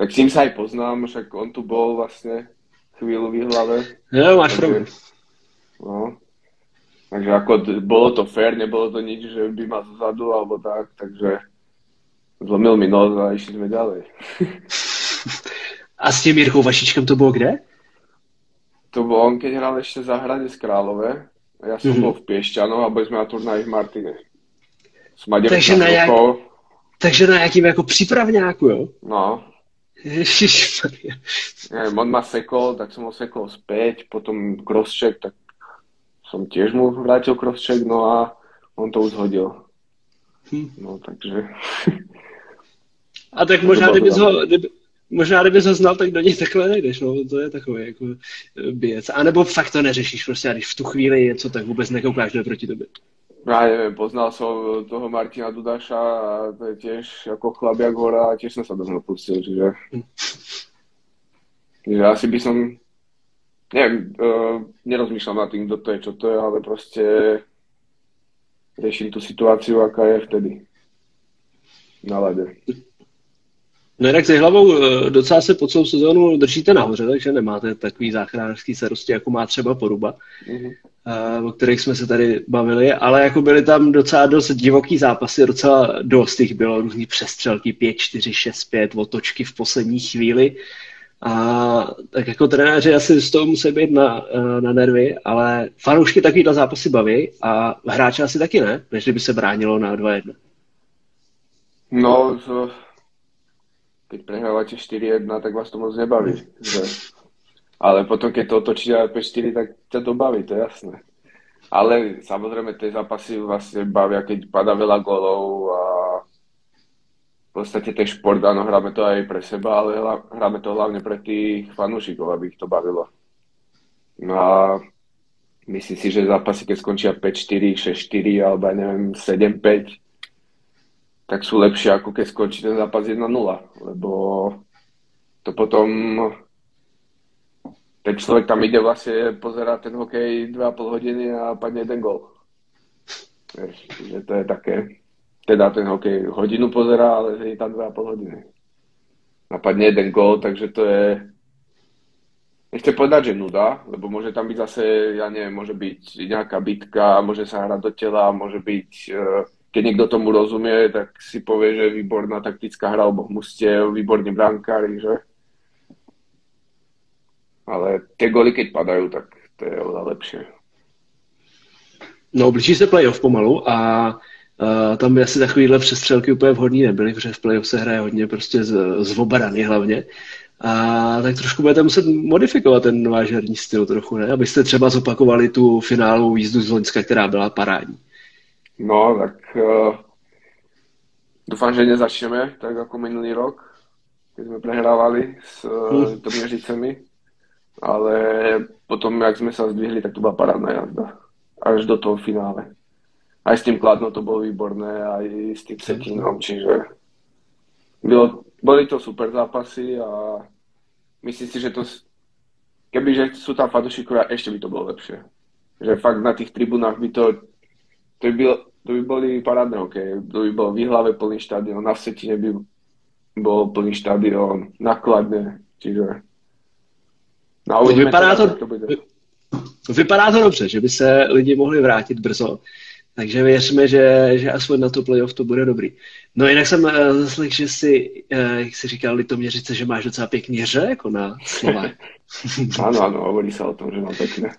tak s ním sa aj poznám, však on tu bol vlastne chvíľu v hlave. Jo, máš pravdu. No. Takže ako bolo to fair, nebolo to nič, že by ma zadu alebo tak, takže zlomil mi nos a išli sme ďalej. A s tím Jirkou Vašičkem to bylo kde? To bol on, keď hral ešte za z Králové. A ja som mm-hmm. bol v Piešťanoch a boli sme na turnaji v Martine. takže na, jak... takže na jakým jako přípravňáku, jo? No, Neviem, on ma sekol, tak som ho sekol späť, potom crosscheck, tak som tiež mu vrátil crosscheck, no a on to už hodil. Hm. No, takže... A tak možná, kdybys ho, kdyby, možná kdybys ho znal, tak do něj takhle nejdeš, no, to je takový jako běc. A nebo fakt to neřešíš, prostě, a když v tu chvíli něco, tak vůbec nekoukáš, kdo proti tobě. Ja neviem, poznal som toho Martina Dudaša a to je tiež ako chlabiak hora a tiež som sa do neho pustil, čiže... Asi by som... Neviem, uh, nerozmýšľam nad tým, kto to je, čo to je, ale proste riešim tú situáciu, aká je vtedy na lede. No jinak se hlavou eh, docela se po celou sezónu držíte nahoře, takže nemáte takový záchranářský starosti, jako má třeba Poruba, mm-hmm. o kterých jsme se tady bavili, ale jako byly tam docela dost divoký zápasy, docela dost jich bylo, různý přestřelky, 5, 4, 6, 5, otočky v poslední chvíli. A tak jako trenéři asi z toho musí být na, eh, na nervy, ale fanoušky takovýhle zápasy baví a hráče asi taky ne, než by se bránilo na 2-1. No, to keď prehrávate 4-1, tak vás to moc nebaví. Že? Ale potom, keď to otočíte na 5-4, tak ťa to baví, to je jasné. Ale samozrejme, tie zápasy vlastne bavia, keď pada veľa golov a v podstate ten šport, áno, hráme to aj pre seba, ale hráme to hlavne pre tých fanúšikov, aby ich to bavilo. No a myslím si, že zápasy, keď skončia 5-4, 6-4 alebo ja neviem 7-5, tak sú lepšie, ako keď skončí ten zápas 1-0, lebo to potom ten človek tam ide vlastne pozerať ten hokej 2,5 hodiny a padne jeden gol. Vieš, že to je také, teda ten hokej hodinu pozerá, ale je tam 2,5 hodiny. Napadne jeden gol, takže to je nechcem povedať, že nuda, lebo môže tam byť zase, ja neviem, môže byť nejaká bitka, môže sa hrať do tela, môže byť uh, keď niekto tomu rozumie, tak si povie, že je výborná taktická hra oboch mustiev, výborní brankári, že? Ale tie goly, keď padajú, tak to je oveľa lepšie. No, blíží se playoff pomalu a uh, tam by asi takovýhle přestřelky úplně vhodný nebyly, protože v playoff se hraje hodně prostě z, z obrany hlavně. A tak trošku budete muset modifikovat ten váš herní styl trochu, ne? Abyste třeba zopakovali tu finálovou jízdu z Loňska, která byla parádní. No, tak uh, dúfam, že nezačneme tak ako minulý rok, keď sme prehrávali s uh, Tomiažicemi, ale potom, jak sme sa zdvihli, tak to bola parádna jazda. Až do toho finále. Aj s tým Kladno to bolo výborné, aj s tým Setínom, čiže bylo, boli to super zápasy a myslím si, že to kebyže sú tam fanúšikovia, ešte by to bolo lepšie. Že fakt na tých tribunách by to, to by, bylo, to by boli parádne hokej. To by bol výhlave plný štadión, na Vsetine by bol plný štadión, nakladne, čiže... No, vypadá to, to bude. vypadá to dobře, že by se lidi mohli vrátit brzo. Takže věřme, že, že aspoň na to playoff to bude dobrý. No jinak jsem uh, zaslechl, že si, uh, jak jsi říkal, Litoměřice, že máš docela pěkný hře, jako na Slovák. ano, ano, hovorí se o tom, že mám pěkné.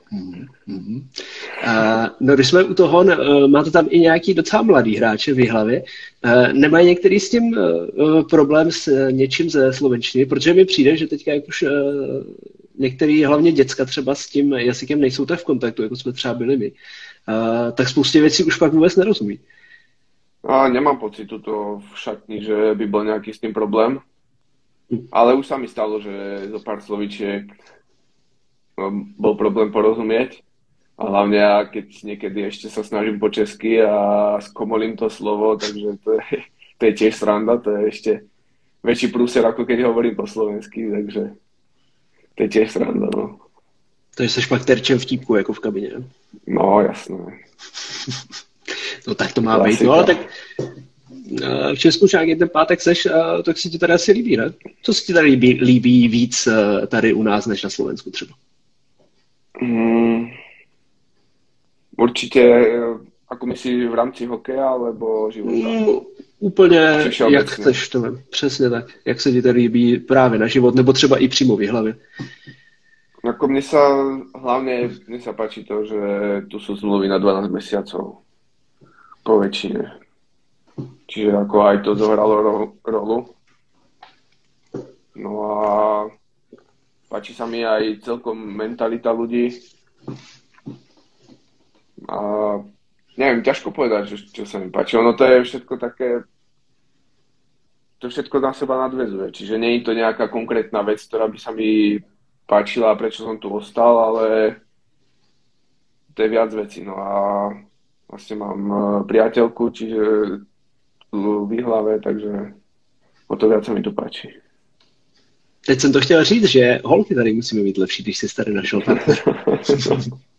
Uh, no když jsme u toho, uh, máte tam i nějaký docela mladý hráče v hlavě. Uh, nemají některý s tím uh, problém s uh, něčím ze slovenštiny, protože mi přijde, že teďka jak už uh, některý, hlavně děcka třeba s tím jazykem nejsou tak v kontaktu, jako jsme třeba byli my. Uh, tak spoustě věcí už pak vůbec nerozumí. A nemám pocit tuto v šatni, že by byl nějaký s tím problém. Ale už sa mi stalo, že zo pár slovíčiek no, bol problém porozumieť. A hlavne ja, keď niekedy ešte sa snažím po česky a skomolím to slovo, takže to je, to je tiež sranda, to je ešte väčší prúser, ako keď hovorím po slovensky, takže to je tiež sranda, no. Takže jsi pak terčem vtípku, jako v kabině. No, jasné. no tak to má Klasika. být. No ale tak eh, v Česku však ten pátek seš, eh, tak si ti tady asi líbí, ne? Co si ti tady líbí, líbí víc eh, tady u nás, než na Slovensku třeba? Mm, určitě, ako myslíš v rámci hokeja, alebo života? Mm, úplně, jak chceš to, přesně tak. Jak se ti tady líbí právě na život, nebo třeba i přímo v hlavě. Ako mne sa, hlavne mne sa páči to, že tu sú zmluvy na 12 mesiacov. Po väčšine. Čiže ako aj to zohralo ro- rolu. No a páči sa mi aj celkom mentalita ľudí. A neviem, ťažko povedať, čo, čo sa mi páči. Ono to je všetko také to všetko na seba nadvezuje. Čiže nie je to nejaká konkrétna vec, ktorá by sa mi páčila a prečo som tu ostal, ale to je viac vecí. No a vlastne mám e, priateľku, čiže v výhlave, takže o to viac sa mi tu páči. Teď jsem to chtěl říct, že holky tady musíme mít lepší, když si tady našel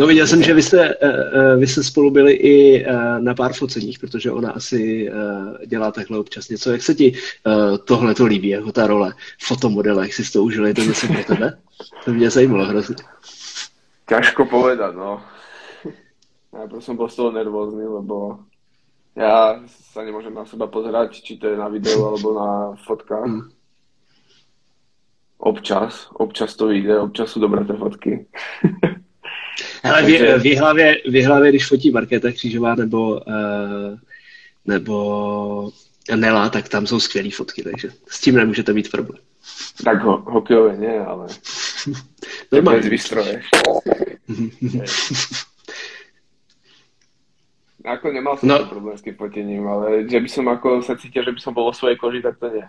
No viděl jsem, že vy jste, uh, vy jste spolu byli i uh, na pár foceních, protože ona asi dělá takhle občas něco. Jak se ti tohle to líbí, jako ta role fotomodela, jak jsi to užil, je to něco pro tebe? To mě zajímalo hrozně. Ťažko povedať, no. Najprv som bol z toho nervózny, lebo ja sa nemôžem na seba pozerať, či to je na videu alebo na fotkách. Hmm. Občas, občas to vyjde, občas sú dobré tie fotky. Ale v, v, hlavě, v hlavě, když fotí Markéta Křížová nebo, uh, nebo Nela, tak tam jsou skvělé fotky, takže s tím nemůžete mít problém. Tak ho, hokejové ne, ale Normálně. bez výstroje. Ako nemal som no. problém s tým fotením, ale že by som ako sa cítil, že by som bol vo svojej koži, tak to nie.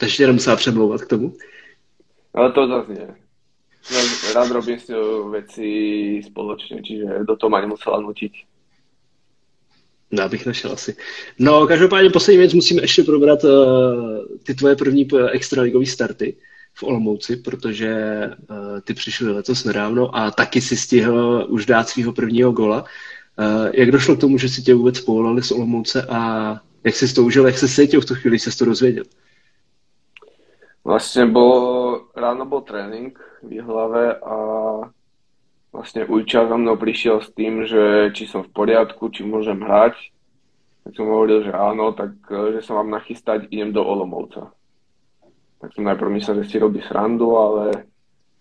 Takže tě nemusela přemlouvat k tomu? Ale to zase nie. Rád robím s ňou veci spoločne, čiže do toho ma nemusela nutiť. No, abych našel asi. No, každopádně poslední věc musíme ještě probrat uh, ty tvoje první extraligové starty v Olomouci, protože uh, ty přišly letos nedávno a taky si stihl už dát svého prvního gola. Uh, jak došlo k tomu, že si tě vůbec povolali z Olomouce a jak jsi to užil, jak se cítil v tu chvíli, jsi to dozvěděl? Vlastne bol, ráno bol tréning v hlave a vlastne Ujča za mnou prišiel s tým, že či som v poriadku, či môžem hrať. Tak som hovoril, že áno, tak že sa mám nachystať, idem do Olomovca. Tak som najprv myslel, že si robí srandu, ale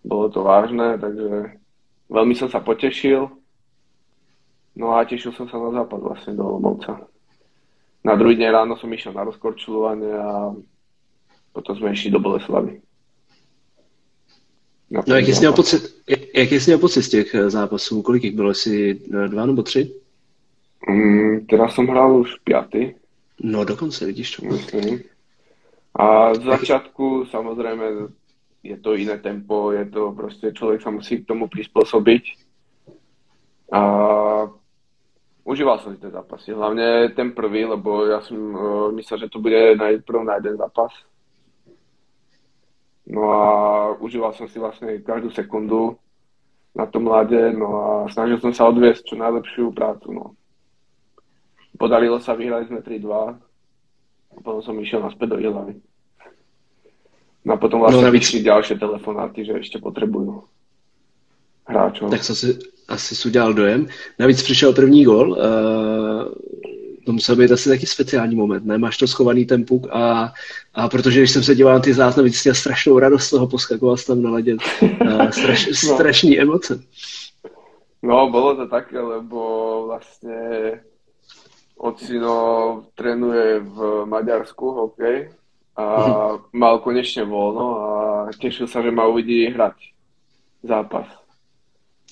bolo to vážne, takže veľmi som sa potešil. No a tešil som sa na západ vlastne do Olomovca. Na druhý deň ráno som išiel na rozkorčulovanie a potom sme išli do Boleslavy. No, jak jsi, měl pocit, jak jsi měl pocit z těch eh, zápasů? Kolik jich bylo? Jestli eh, dva nebo tři? Mm, teraz som hral už piaty. No dokonce, vidíš to. Myslím. A z začátku samozřejmě je to jiné tempo, je to prostě člověk se musí k tomu přizpůsobit. A užíval jsem si ten zápasy, hlavně ten prvý, lebo já jsem uh, myslel, že to bude najprv na jeden zápas. No a užíval jsem si vlastně každou sekundu na tom mladě, no a snažil jsem se odvěst čo najlepšiu prácu, no. Podarilo sa, vyhrali sme 3-2 a potom som išiel naspäť do Ihlavy. No a potom vlastně no, navíc... další telefonáty, že ještě potřebuju hráčů. Tak asi, asi jsi udělal dojem. Navíc přišel první gol. Uh, to musel být asi taky speciální moment, ne? Máš to schovaný ten puk a, a protože když jsem se díval na ty záznamy, měl strašnou radost z toho, poskakoval tam na ledě. Straš, no. Strašný emoce. No, bylo to také, lebo vlastně ocino trénuje v Maďarsku hokej a mm-hmm. mal konečne voľno a tešil sa, že ma uvidí hrať zápas.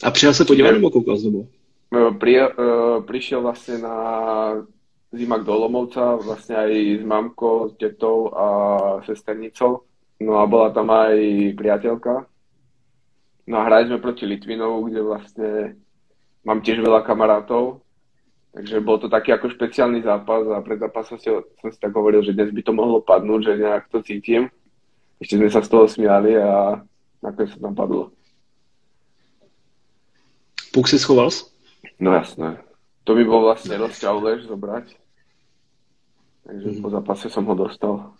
A přijel se podívat nebo koukal z domu? E, pri, uh, prišiel vlastne na zimak do Lomovca, vlastne aj s mamkou, s tetou a sesternicou. No a bola tam aj priateľka. No a hrali sme proti Litvinovu, kde vlastne mám tiež veľa kamarátov takže bol to taký ako špeciálny zápas a pred zápasom si, som si tak hovoril, že dnes by to mohlo padnúť, že nejak to cítim. Ešte sme sa z toho smiali a nakoniec sa tam padlo. Puk si schoval? No jasné. To by bol vlastne rozťahu lež zobrať. Takže mm-hmm. po zápase som ho dostal.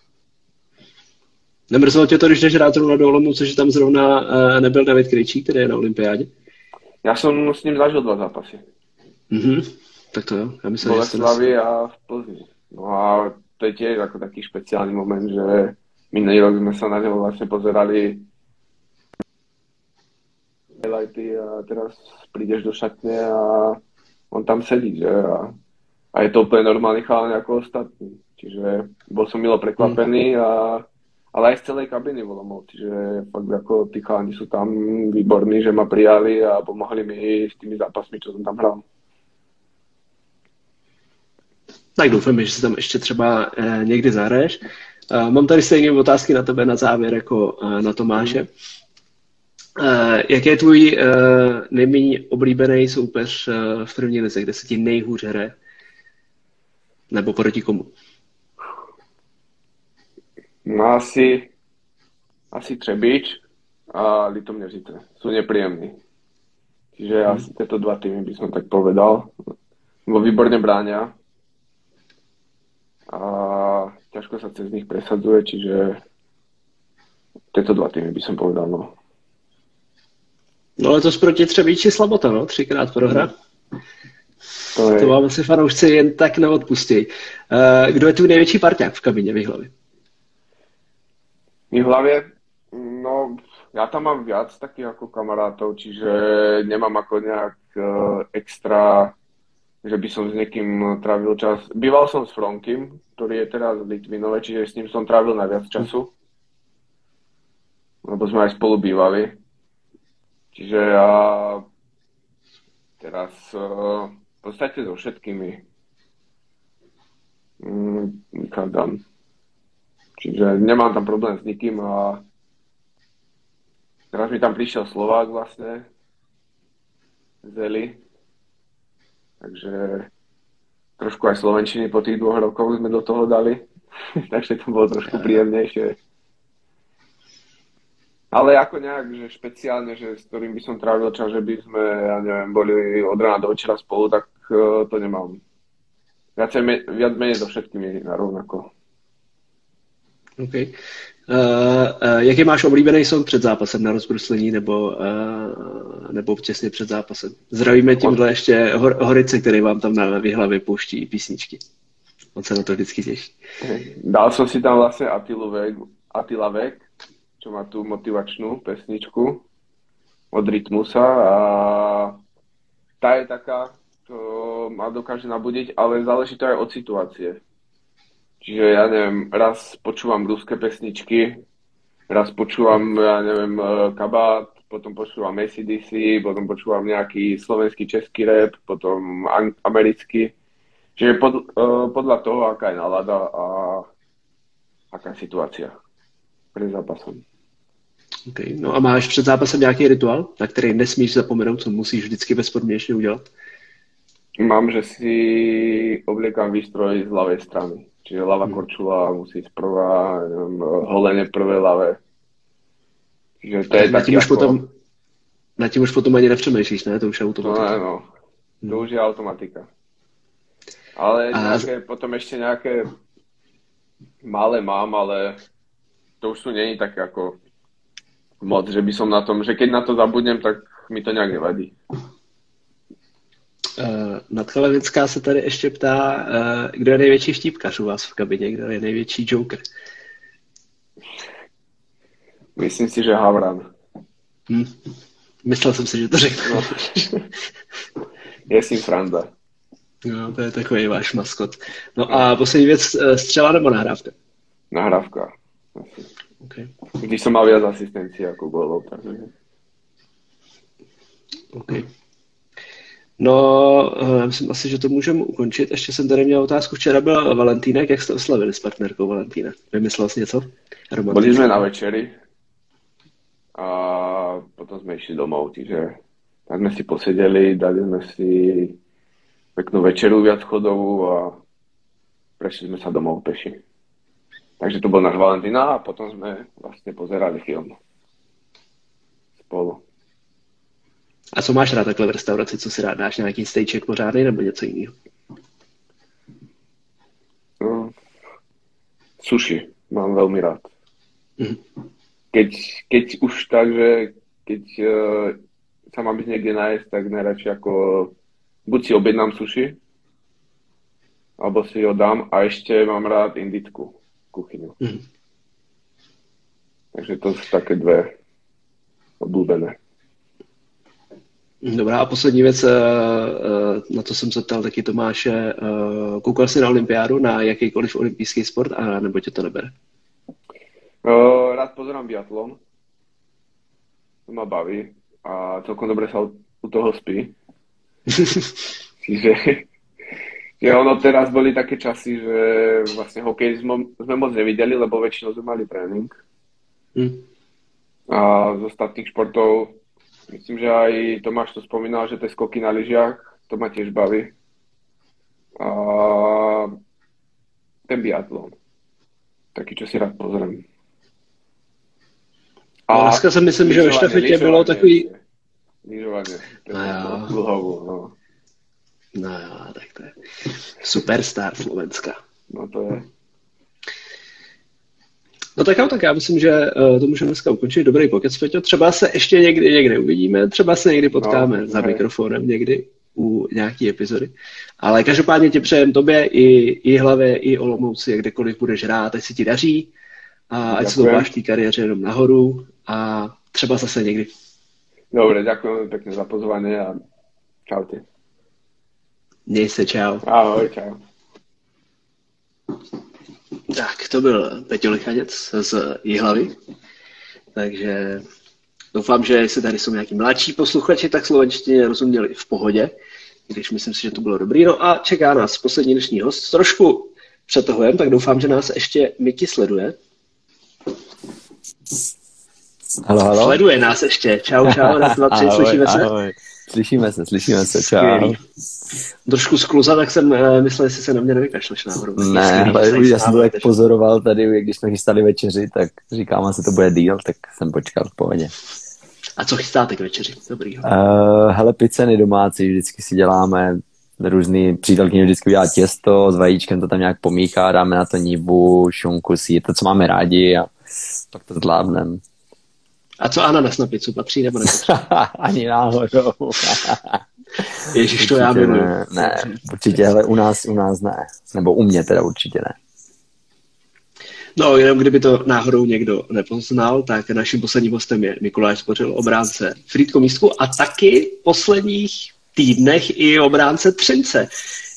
Nemrzelo tě to, když jdeš rád zrovna do Olomouce, že tam zrovna uh, nebyl David Krejčí, který je na olympiádě? Já jsem s ním zažil dva zápasy. Mm-hmm. Tak to jo, já myslím, Boleslavy že a v Plzni. No a to je tiež ako taký špeciálny moment, že minulý rok sme sa na neho vlastne pozerali highlighty a teraz prídeš do šatne a on tam sedí, že? A, a je to úplne normálny chalán ako ostatní. Čiže bol som milo prekvapený, a, ale aj z celej kabiny volomov. Čiže fakt ako tí chalani sú tam výborní, že ma prijali a pomohli mi s tými zápasmi, čo som tam hral tak doufám, že si tam ještě třeba eh, někdy zahraješ. Eh, mám tady stejné otázky na tebe na závěr jako eh, na Tomáše. Eh, jaký je tvůj eh, nejméně oblíbený soupeř eh, v první lize, kde se ti nejhůř hraje? Nebo proti komu? No asi, asi Třebíč a Litoměřice. Jsou nepříjemní. Čiže hmm. asi tyto dva týmy by som tak povedal. Bo výborne bráňa, a ťažko sa cez nich presadzuje, čiže tieto dva týmy by som povedal, no. No letos proti Třebíči slabota, no, třikrát prohra. To, je... to vám asi fanoušci jen tak neodpustí. Uh, kdo je tu největší parťák v kabině v Jihlavě? V Jihlavě? No, já tam mám viac takých jako kamarátov, čiže nemám jako nějak uh, extra že by som s niekým trávil čas. Býval som s Fronkym, ktorý je teraz v Litvinove, čiže s ním som trávil najviac času. Lebo sme aj spolu bývali. Čiže ja teraz uh, podstate so všetkými. Mm, Čiže nemám tam problém s nikým a teraz mi tam prišiel Slovák vlastne, Zeli, takže trošku aj slovenčiny po tých dvoch rokoch sme do toho dali, takže to bolo trošku príjemnejšie. Ale ako nejak, že špeciálne, že s ktorým by som trávil čas, že by sme, ja neviem, boli od rána do večera spolu, tak uh, to nemám. Viac, viac menej so všetkými narovnako. OK. Uh, uh, jaký máš oblíbený song před zápasem na rozbruslení nebo, uh, nebo těsně před zápasem? Zdravíme tímhle ještě Hor- Horice, který vám tam na vyhlavě pouští písničky. On se na to vždycky těší. Dal som si tam vlastně Atilu Vek, Atila Vek, čo má tu motivačnú pesničku od Rytmusa a tá je taká, to ma dokáže nabudiť, ale záleží to aj od situácie Čiže ja neviem, raz počúvam ruské pesničky, raz počúvam, ja neviem, eh, kabát, potom počúvam ACDC, potom počúvam nejaký slovenský, český rap, potom americký. Čiže pod, uh, podľa toho, aká je nálada a aká je situácia před zápasem. Okay. No a máš před zápasem nějaký rituál, na který nesmíš zapomenout, co musíš vždycky bezpodmínečně udělat? Mám, že si obliekam výstroj z ľavej strany. Čiže ľava hmm. korčula musí ísť prvá, holenie prvé ľavé. Čiže to je na taky už jako... potom, na tím už potom ani nepřemýšlíš, ne? To už je automatika. No, ne, no. To už je automatika. Ale a... nějaké, potom ještě nějaké malé mám, ale to už tu není tak jako moc, že by som na tom, že keď na to zabudnem, tak mi to nějak nevadí. Uh, Nadchalevická se tady ještě ptá, uh, kdo je největší štípkař u vás v kabině, kdo je největší joker? Myslím si, že Havran. Hmm. Myslel jsem si, že to řeknu. No. je si Franda. No, to je takový váš maskot. No a poslední věc, eh, střela nebo nahrávka? Nahrávka. Okay. Když jsem mal viac asistencí jako golov, takže... Okay. No, já myslím asi, že to můžeme ukončit. Ještě jsem tady měl otázku. Včera byl Valentínek, jak jste oslavili s partnerkou Valentína? Vymyslel jsi něco? Byli jsme na večeri a potom jsme išli domov, čiže tak jsme si posedeli, dali jsme si peknú večeru viac chodovú a prešli jsme sa domov peši. Takže to byl náš Valentína a potom jsme vlastně pozerali film spolu. A co máš rád takhle v restauraci? Co si rád dáš? Nějaký stejček pořádný nebo něco jiného? No, sushi mám velmi rád. Mm. Keď, keď už tak, že keď uh, sa mám niekde nájsť, tak najradšej ako buď si objednám sushi, alebo si ho dám a ešte mám rád indickú kuchyňu. Mm. Takže to jsou také dvě oblíbené. Dobrá, a poslední věc, eh, eh, na to jsem se ptal taky Tomáše. Eh, koukal jsi na olympiádu, na jakýkoliv olympijský sport, a nebo tě to nebere? Rád pozerám biatlon. To ma baví a celkom dobre sa u toho spí. Čiže že ono teraz boli také časy, že vlastne hokej sme, sme moc nevideli, lebo väčšinou sme mali trénink. Mm. A z ostatných športov Myslím, že aj Tomáš to spomínal, že to je skoky na lyžiach, to ma tiež baví. A ten biatlon. Taký, čo si rád pozriem. A no, dneska si myslím, že ve štafetě bylo takový... Lyžovanie. No, no. No jo, tak to je superstar Slovenska. No to je. No tak jo, tak já myslím, že uh, to můžeme dneska ukončit. Dobrý pokec, Peťo. Třeba se ještě někdy někde uvidíme, třeba se někdy potkáme no, za mikrofonem někdy u nějaký epizody. Ale každopádně ti přejem tobě i, i hlavě, i Olomouci, kdekoliv budeš rád, ať se ti daří a ať se to máš té kariéře jenom nahoru a třeba zase někdy. Dobre, ďakujem pekne za pozvání a čaute. Měj se, čau. Ahoj, čau. Tak, to byl Peťo Lichanec z Jihlavy. Takže doufám, že jestli tady jsou nějaký mladší posluchači, tak slovenštině rozuměli v pohodě, když myslím si, že to bylo dobrý. No a čeká nás poslední dnešní host. Trošku přetahujem, tak doufám, že nás ještě Miki sleduje. Halo, halo. Sleduje nás ještě. Čau, čau, raz, dva, tři, slyšíme se? Ahoj. Slyšíme se, slyšíme se, čau. Trošku skluza, tak jsem uh, myslel, jestli se na mě nevykašleš náhodou. Ne, ale já jsem to tak pozoroval tady, když jsme chystali večeři, tak říkám, asi to bude díl, tak jsem počkal v pohodě. A co chystáte k večeři? Dobrý. Uh, hele, piceny domácí, vždycky si děláme různý, přítelkyně vždycky udělá těsto, s vajíčkem to tam nějak pomíchá, dáme na to níbu, šunku, sír, to, co máme rádi a pak to zvládneme. A co ananas na pizzu patří nebo nepatří? Ani náhodou. Ježíš, to já miluju. Ne, ne, určitě, ale u nás, u nás ne. Nebo u mě teda určitě ne. No, jenom kdyby to náhodou někdo nepoznal, tak naším posledním hostem je Mikuláš Spořil, obránce Frýdko Místku a taky v posledních týdnech i obránce Třince.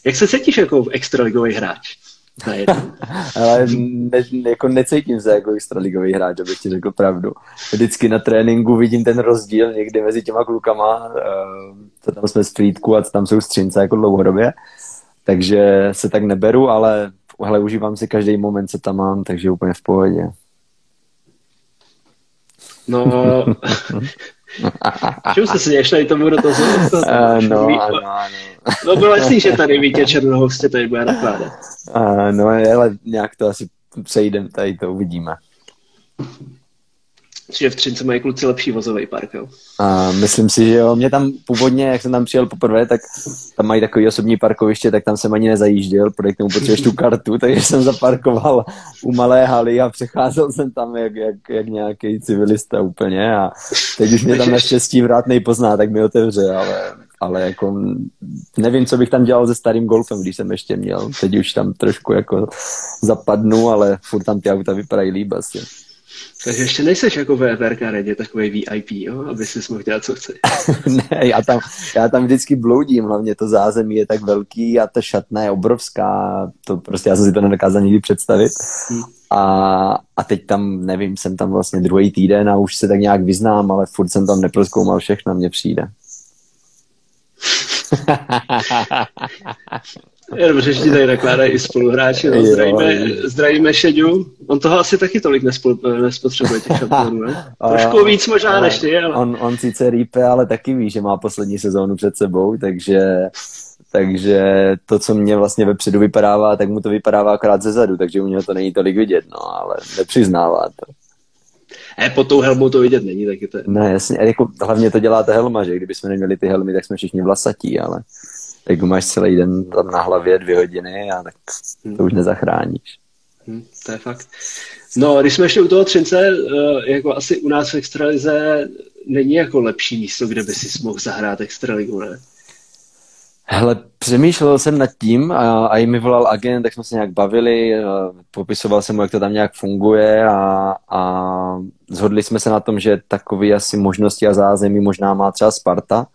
Jak se cítíš jako extraligový hráč? Ale ne, jako necítím se jako extraligový hráč, abych ti řekl pravdu. Vždycky na tréninku vidím ten rozdíl někdy mezi těma klukama, uh, co tam jsme z Frýdku a co tam jsou střince jako dlouhodobě. Takže se tak neberu, ale hele, užívám si každý moment, co tam mám, takže úplně v pohodě. No, Čím se směješ tady tomu do toho? No, ano, ano. No bylo jasný, že tady Vítě Černohostě tady bude nakládat. No, ale nějak to asi přejdem, tady to uvidíme. Že v Třince mají kluci lepší vozový park, jo? A myslím si, že jo. Mě tam původně, jak jsem tam přijel poprvé, tak tam mají takový osobní parkoviště, tak tam jsem ani nezajížděl, protože k tomu potřebuješ tu kartu, takže jsem zaparkoval u malé haly a přecházel jsem tam jak, jak, jak nějaký civilista úplně a teď už mě tam naštěstí vrát nejpozná, tak mi otevře, ale, ale jako nevím, co bych tam dělal se starým golfem, když jsem ještě měl. Teď už tam trošku jako zapadnu, ale furt tam ty auta vypadají líb asi. Takže ještě nejseš jako ve VRK Redě takový VIP, jo? aby si mohl dělat, co chceš. ne, já tam, já tam vždycky bloudím, hlavně to zázemí je tak velký a ta šatna je obrovská, to prostě já jsem si to nedokázal nikdy představit. Hmm. A, a teď tam, nevím, jsem tam vlastně druhý týden a už se tak nějak vyznám, ale furt jsem tam neproskoumal všechno, mně přijde. Je dobře, že ti tady nakládají i spoluhráči. No. Zdravíme, zdravíme Šeďu. On toho asi taky tolik nespo, nespotřebuje těch šampionů, ne? Trošku víc možná než ty, ale... On, on sice rýpe, ale taky ví, že má poslední sezónu před sebou, takže takže to, co mě vlastně vepředu vypadává, tak mu to vypadává akorát ze zadu, takže u něho to není tolik vidět, no, ale nepřiznává to. E, pod tou helmou to vidět není, tak je to... Ne, jasně, jako, hlavně to dělá ta helma, že kdybychom neměli ty helmy, tak jsme všichni vlasatí, ale tak máš celý den tam na hlavě dvě hodiny a tak to už nezachráníš. Hmm, to je fakt. No, když jsme ještě u toho Třince, eh, jako asi u nás v Extralize není jako lepší místo, kde by si mohl zahrát Extraligu, ne? Hele, přemýšlel jsem nad tím a, a i mi volal agent, tak jsme se nějak bavili, popisoval jsem mu, jak to tam nějak funguje a, a zhodli jsme se na tom, že takové asi možnosti a zázemí možná má třeba Sparta,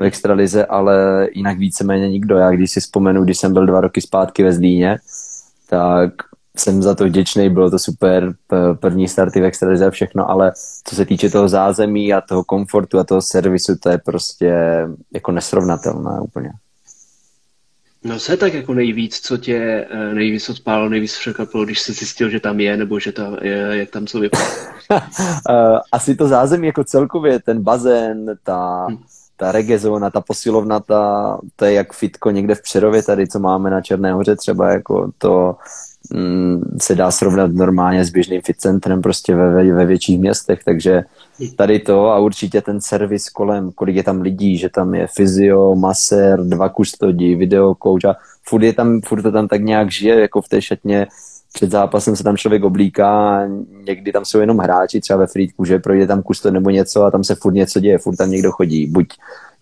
v extralize, ale jinak víceméně nikdo. Já když si vzpomenu, když jsem byl dva roky zpátky ve Zlíně, tak jsem za to vděčný, bylo to super, první starty v extralize a všechno, ale co se týče toho zázemí a toho komfortu a toho servisu, to je prostě jako nesrovnatelné úplně. No co je tak jako nejvíc, co tě eh, nejvíc odpálilo, nejvíc překvapilo, když jsi zjistil, že tam je, nebo že tam je, jak tam co vypadá? Eh, asi to zázemí jako celkově, ten bazén, ta, hmm ta regezona, ta posilovna, ta, to je jak fitko někde v Přerově tady, co máme na Černé hoře třeba, jako to mm, se dá srovnat normálně s běžným fit centrem prostě ve, ve větších městech, takže tady to a určitě ten servis kolem, kolik je tam lidí, že tam je fyzio, masér, dva kustodí, videokouč a furt, je tam, furt to tam tak nějak žije, jako v té šatně před zápasem se tam člověk oblíká někdy tam jsou jenom hráči, třeba ve Frýdku, že projde tam kustor nebo něco a tam se furt něco děje, furt tam někdo chodí, buď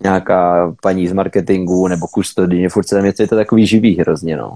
nějaká paní z marketingu nebo kustodině, furt se tam něco, je to takový živý hrozně, no.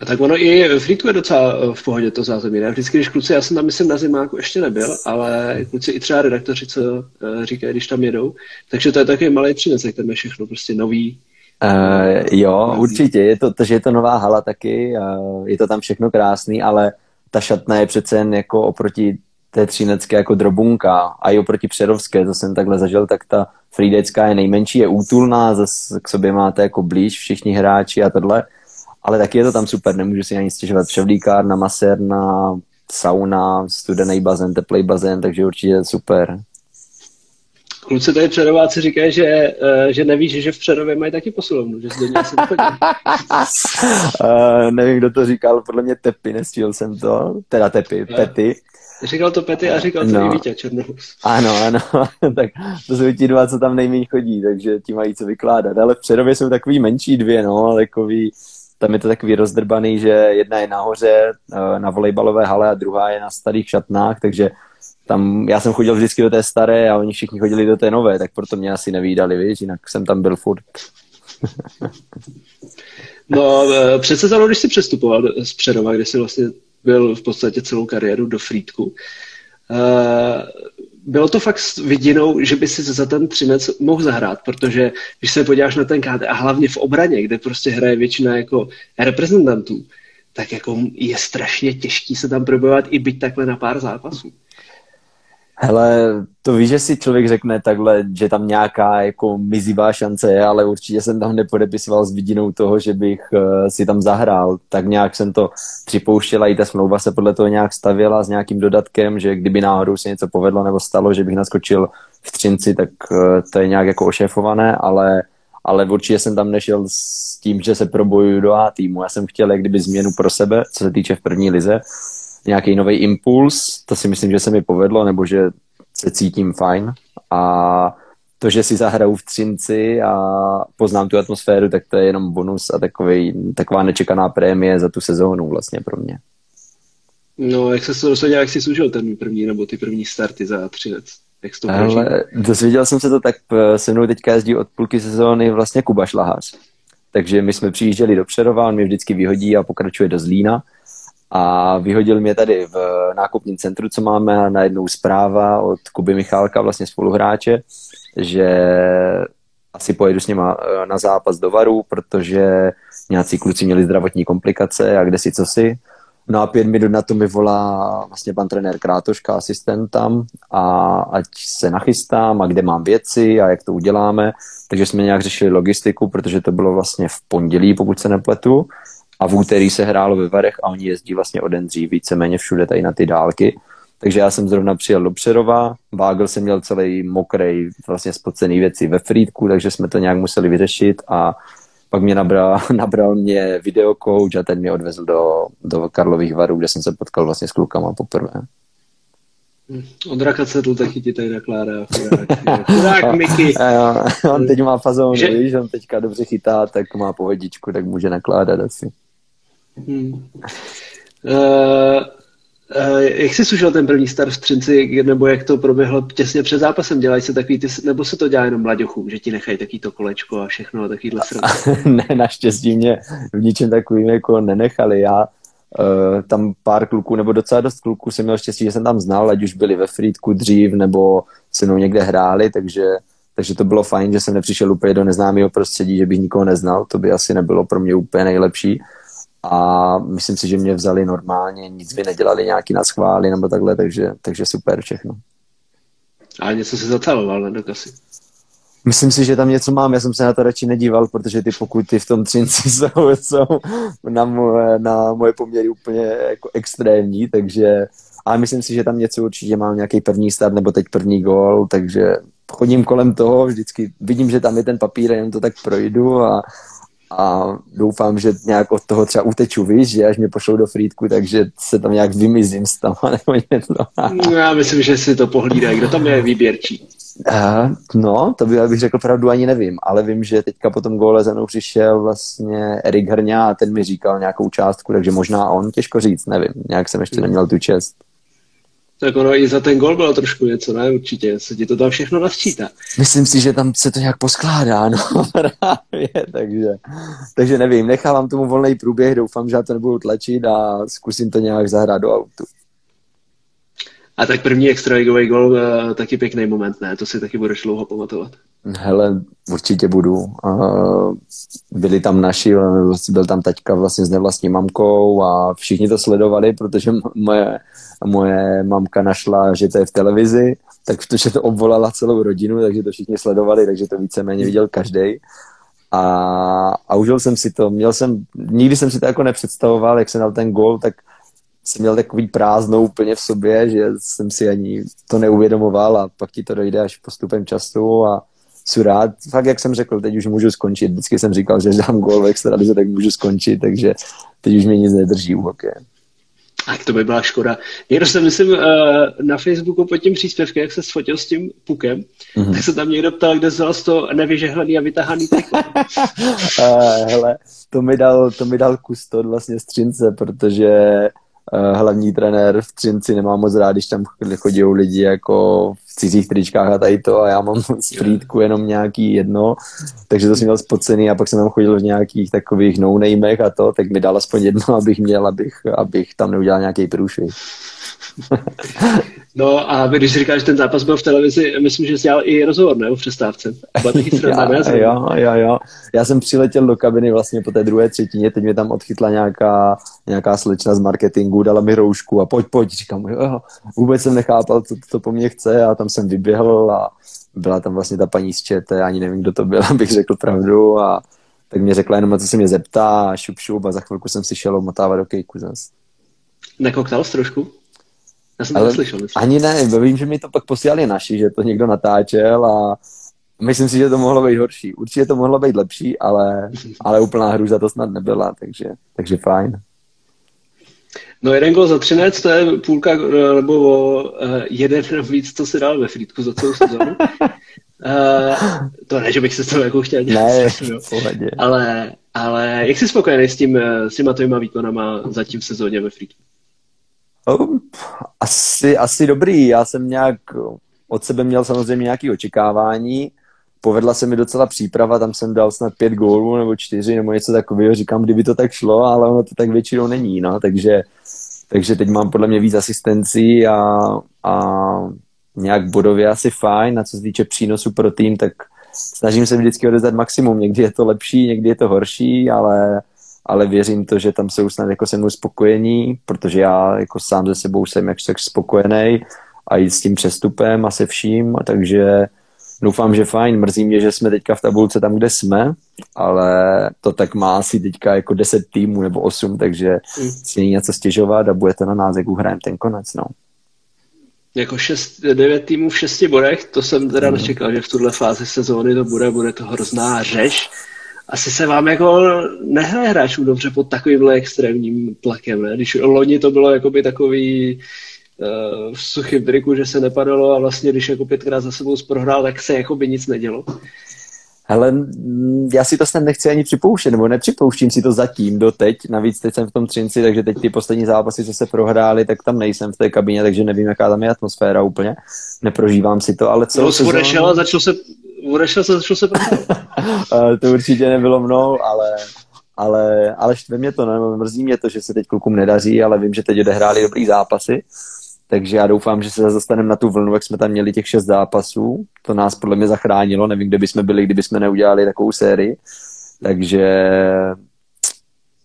A tak ono i Frýdku je docela eh, v pohodě to zázemí, ne? Vždycky, když kluci, já jsem tam myslím na zimáku ještě nebyl, ale kluci i třeba redaktoři, co eh, říkají, když tam jedou, takže to je takový malý přines, jak tam je všechno, prostě nový, Uh, jo, určitě. Je to, že je to nová hala taky, uh, je to tam všechno krásný, ale ta šatna je přece jen jako oproti té třinecké jako drobunka a i oproti Přerovské, to jsem takhle zažil, tak ta Frídecká je nejmenší, je útulná, zase k sobě máte jako blíž všichni hráči a tohle, ale taky je to tam super, nemůžu si ani stěžovat. Převlíkárna, masérna, sauna, studený bazén, teplý bazén, takže určitě super. Kluci tady předováci říkají, že, uh, že nevíš, že v Přerově mají taky posilovnu, že zde asi uh, Nevím, kdo to říkal, podle mě Tepy, nestíl jsem to, teda Tepy, no. Pety. Říkal to Pety a říkal to no. i Vítě Černohus. Ano, ano, tak to jsou ti dva, co tam nejméně chodí, takže ti mají co vykládat, ale v Přerově jsou takový menší dvě, no, ale takový, tam je to takový rozdrbaný, že jedna je nahoře na volejbalové hale a druhá je na starých šatnách, takže tam, já jsem chodil vždycky do té staré a oni všichni chodili do té nové, tak proto mě asi nevídali, víš, jinak jsem tam byl furt. no, e, před sezónou, když jsi přestupoval z Přerova, kde jsi vlastně byl v podstatě celou kariéru do Frýdku, uh, bylo to fakt s vidinou, že by si za ten třinec mohl zahrát, protože když se podíváš na ten KT a hlavně v obraně, kde prostě hraje většina jako reprezentantů, tak jako je strašně těžký se tam probovat i byť takhle na pár zápasů. Hele, to víš, že si člověk řekne takhle, že tam nějaká jako mizivá šance je, ale určitě jsem tam nepodepisoval s vidinou toho, že bych uh, si tam zahrál. Tak nějak jsem to připouštěl a i ta smlouva se podle toho nějak stavěla s nějakým dodatkem, že kdyby náhodou se něco povedlo nebo stalo, že bych naskočil v Třinci, tak uh, to je nějak jako ošéfované, ale, ale určitě jsem tam nešel s tím, že se probojuju do A týmu. Já jsem chtěl jak kdyby změnu pro sebe, co se týče v první lize, nějaký nový impuls, to si myslím, že se mi povedlo, nebo že se cítím fajn a to, že si zahraju v Třinci a poznám tu atmosféru, tak to je jenom bonus a takový, taková nečekaná prémie za tu sezónu vlastně pro mě. No, jak se to dosadil, jak jsi služil ten první nebo ty první starty za Třinec? Jak to Ale dozvěděl jsem se to tak, eh, se mnou teďka jezdí od půlky sezóny vlastně Kuba Šlahář. Takže my jsme přijížděli do Přerova, on mě vždycky vyhodí a pokračuje do Zlína a vyhodil mě tady v nákupním centru, co máme, najednou zpráva od Kuby Michálka, vlastně spoluhráče, že asi pojedu s nima eh, na zápas do Varu, protože nějací kluci měli zdravotní komplikace a kde si co si. No a pět minut na to mi volá vlastně pan trenér Krátoška, asistent tam a ať se nachystám a kde mám věci a jak to uděláme. Takže jsme nějak řešili logistiku, protože to bylo vlastně v pondělí, pokud se nepletu a v úterý se hrálo ve Varech a oni jezdí vlastně o den dřív víceméně všude tady na ty dálky. Takže já jsem zrovna přijel do Přerova, Vágl jsem měl celý mokrej, vlastně spocený věci ve Frýdku, takže jsme to nějak museli vyřešit a pak mě nabral, nabral mě videokouč a ten mě odvezl do, do Karlových varů, kde jsem se potkal vlastně s klukama poprvé. Hm, od raka se tu taky ti tady nakládá. Chudák, Miky. on teď má fazónu, že... víš, on teďka dobře chytá, tak má pohodičku, tak může nakládat asi. Hmm. Uh, uh, jak jsi slušel ten první start v Třinci, nebo jak to proběhlo těsně před zápasem? Dělají se takový, ty, nebo se to dělá jenom mladěchům, že ti nechají taký to kolečko a všechno a takovýhle srst? ne, naštěstí mě v ničem takovým jako nenechali. Já uh, tam pár kluků, nebo docela dost kluků jsem měl štěstí, že jsem tam znal, ať už byli ve Frýdku dřív, nebo se mnou někde hráli, takže takže to bylo fajn, že jsem nepřišel úplně do neznámého prostředí, že bych nikoho neznal, to by asi nebylo pro mě úplně nejlepší a myslím si, že mě vzali normálně, nic by nedělali nějaký naschvály nebo takhle, takže, takže super všechno. A něco si zacaloval na dokasy? Myslím si, že tam něco mám, já jsem se na to radši nedíval, protože ty pokuty v tom Třinci jsou, jsou na, moje, na moje poměry úplně jako extrémní, takže ale myslím si, že tam něco určitě mám nějaký první start nebo teď první gol, takže chodím kolem toho, vždycky vidím, že tam je ten papír, jen to tak projdu a, a doufám, že nějak od toho třeba uteču, víš, že až mě pošlou do frýdku, takže se tam nějak vymizím s tam, nebo něco. no, já myslím, že si to pohlídá, kdo tam je výběrčí. Uh, no, to by, bych řekl pravdu, ani nevím, ale vím, že teďka po tom góle za mnou přišel vlastně Erik Hrňa a ten mi říkal nějakou částku, takže možná on, těžko říct, nevím, nějak jsem ještě neměl tu čest. Tak ono i za ten gol bylo trošku něco, ne? Určitě se ti to tam všechno nasčítá. Myslím si, že tam se to nějak poskládá, no právě, takže, takže nevím, nechávám tomu volný průběh, doufám, že já to nebudu tlačit a zkusím to nějak zahrát do autu. A tak první extraligový gol, uh, taky pěkný moment, ne? To si taky budeš dlouho pamatovat. Hele, určitě budu. Byli tam naši, byl tam taťka vlastně s nevlastní mamkou a všichni to sledovali, protože moje, moje mamka našla, že to je v televizi, tak protože to obvolala celou rodinu, takže to všichni sledovali, takže to víceméně viděl každý. A, a užil jsem si to. Měl jsem, nikdy jsem si to jako nepředstavoval, jak jsem dal ten gol, tak jsem měl takový prázdnou úplně v sobě, že jsem si ani to neuvědomoval a pak ti to dojde až postupem času a jsem rád. Fakt, jak jsem řekl, teď už můžu skončit. Vždycky jsem říkal, že dám gol v extralize, tak můžu skončit, takže teď už mě nic nedrží u hokeje. Tak to by byla škoda. Někdo se myslím eh, na Facebooku pod tím příspěvkem, jak se sfotil s tím pukem, mm-hmm. tak se tam někdo ptal, kde vzal to nevyžehlený a vytahaný triko. hele, to mi dal, to mi dal kustot vlastně střince, protože Eh, hlavní trenér v Třinci nemá moc rád, když tam chodí lidi jako v cizích tričkách a tady to a já mám z frýdku jenom nějaký jedno, takže to jsem měl spocený a pak jsem tam chodil v nějakých takových no a to, tak mi dal aspoň jedno, abych měl, abych, abych tam neudělal nějaký průšvih. No a když si říkáš, že ten zápas byl v televizi, myslím, že jsi dělal i rozhovor, ne? V přestávce. já, jo, jo, jo. Já jsem přiletěl do kabiny vlastně po té druhé třetině, teď mě tam odchytla nějaká, nějaká slečna z marketingu, dala mi roušku a pojď, pojď. Říkám, jo, vůbec jsem nechápal, co to po mně chce a tam jsem vyběhl a byla tam vlastně ta paní z ČT, ani nevím, kdo to byl, abych řekl pravdu a tak mě řekla jenom, co se mě zeptá a šup, šup a za chvilku jsem si šel omotávat do kejku zase. Nekoktal jsi trošku? Já jsem to neslyšel. Ani ne, vím, že mi to pak posílali naši, že to někdo natáčel a myslím si, že to mohlo být horší. Určitě to mohlo být lepší, ale, ale úplná hruza to snad nebyla, takže, takže fajn. No jeden gol za 13, to je půlka, eh, nebo o uh, jeden víc, co si dal ve Frýdku za celou sezónu. uh, to ne, že bych se z toho jako chtěl dělat. Ne, ale, ale jak jsi spokojený s, tím, s těma tvýma výkonama zatím v sezóně ve Frýdku? Oh, asi, asi dobrý. Já jsem nějak od sebe měl samozřejmě nějaké očekávání. Povedla se mi docela příprava, tam jsem dal snad pět gólů nebo čtyři nebo něco takového. Říkám, kdyby to tak šlo, ale ono to tak většinou není. No. Takže, takže teď mám podle mě víc asistencí a, a nějak bodově asi fajn. A co se týče přínosu pro tým, tak snažím se vždycky odezdat maximum. Někdy je to lepší, někdy je to horší, ale ale věřím to, že tam jsou snad jako se mnou spokojení, protože já jako sám ze sebou jsem jak tak spokojený a i s tím přestupem a se vším, takže doufám, že fajn. Mrzí mě, že jsme teďka v tabulce tam, kde jsme, ale to tak má asi teďka jako 10 týmů nebo 8, takže mm. si není něco stěžovat a bude to na nás, jak uhrajeme ten konec, no. Jako 6, 9 týmů v 6 bodech, to jsem teda mm. nečekal, že v tuhle fázi sezóny to bude, bude to hrozná řeš asi se vám jako nehraje hráčů dobře pod takovýmhle extrémním tlakem, ne? Když loni to bylo jakoby takový uh, v suchým triku, že se nepadalo a vlastně když jako pětkrát za sebou prohrál, tak se jakoby nic nedělo. Ale já si to snad nechci ani připouštět, nebo nepřipouštím si to zatím doteď. Navíc teď jsem v tom Třinci, takže teď ty poslední zápasy, co se prohrály, tak tam nejsem v té kabině, takže nevím, jaká tam je atmosféra úplně. Neprožívám si to, ale co... No, sezónu... a začal se, odešel se, začal se To určitě nebylo mnou, ale, ale, ale štve mě to, ne? mrzí mě to, že se teď klukům nedaří, ale vím, že teď odehráli dobrý zápasy, takže já doufám, že se zase dostaneme na tu vlnu, jak jsme tam měli těch šest zápasů. To nás podle mě zachránilo, nevím, kde bychom byli, kdyby jsme neudělali takovou sérii. Takže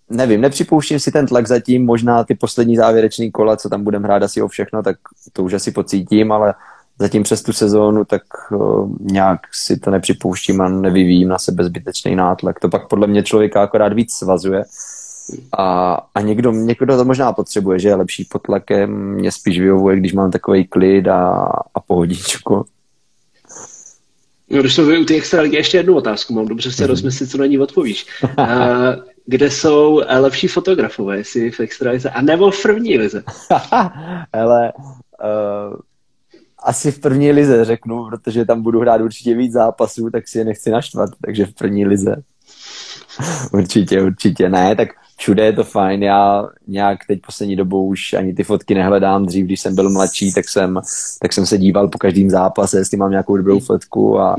nevím, nepřipouštím si ten tlak zatím, možná ty poslední závěrečný kola, co tam budeme hrát asi o všechno, tak to už asi pocítím, ale zatím přes tu sezónu, tak uh, nějak si to nepřipouštím a nevyvíjím na sebe zbytečný nátlak. To pak podle mě člověka akorát víc svazuje. A, a někdo, někdo to možná potřebuje, že je lepší pod tlakem, mě spíš vyhovuje, když mám takový klid a, a pohodičku. No, když jsme u té extraligy, ještě jednu otázku mám, dobře se mm-hmm. rozmyslit, co na ní odpovíš. uh, kde jsou lepší fotografové, jestli v extralize, a nebo v první lize? Ale uh, asi v první lize řeknu, protože tam budu hrát určitě víc zápasů, tak si je nechci naštvat, takže v první lize. určitě, určitě ne, tak všude je to fajn, já nějak teď poslední dobou už ani ty fotky nehledám, dřív, když jsem byl mladší, tak jsem, tak jsem se díval po každém zápase, jestli mám nějakou dobrou fotku a,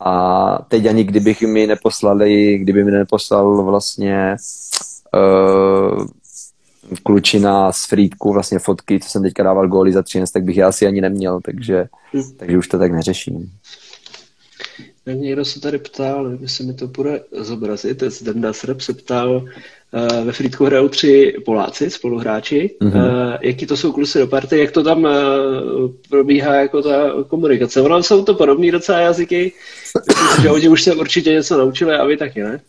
a teď ani kdybych mi neposlali, kdyby mi neposlal vlastně uh, klučina z Frýdku, vlastně fotky, co jsem teďka dával góly za 13, tak bych já asi ani neměl, takže, hmm. takže už to tak neřeším. Někdo se tady ptal, nevím, jestli mi to bude zobrazit, Zdenda Sreb se ptal, uh, ve Frýdku hrajou tři Poláci, spoluhráči, mm-hmm. uh, jaký to jsou kluci do party, jak to tam uh, probíhá jako ta komunikace. Ono jsou to podobné docela jazyky, myslím, že oni už se určitě něco naučili a vy taky, ne?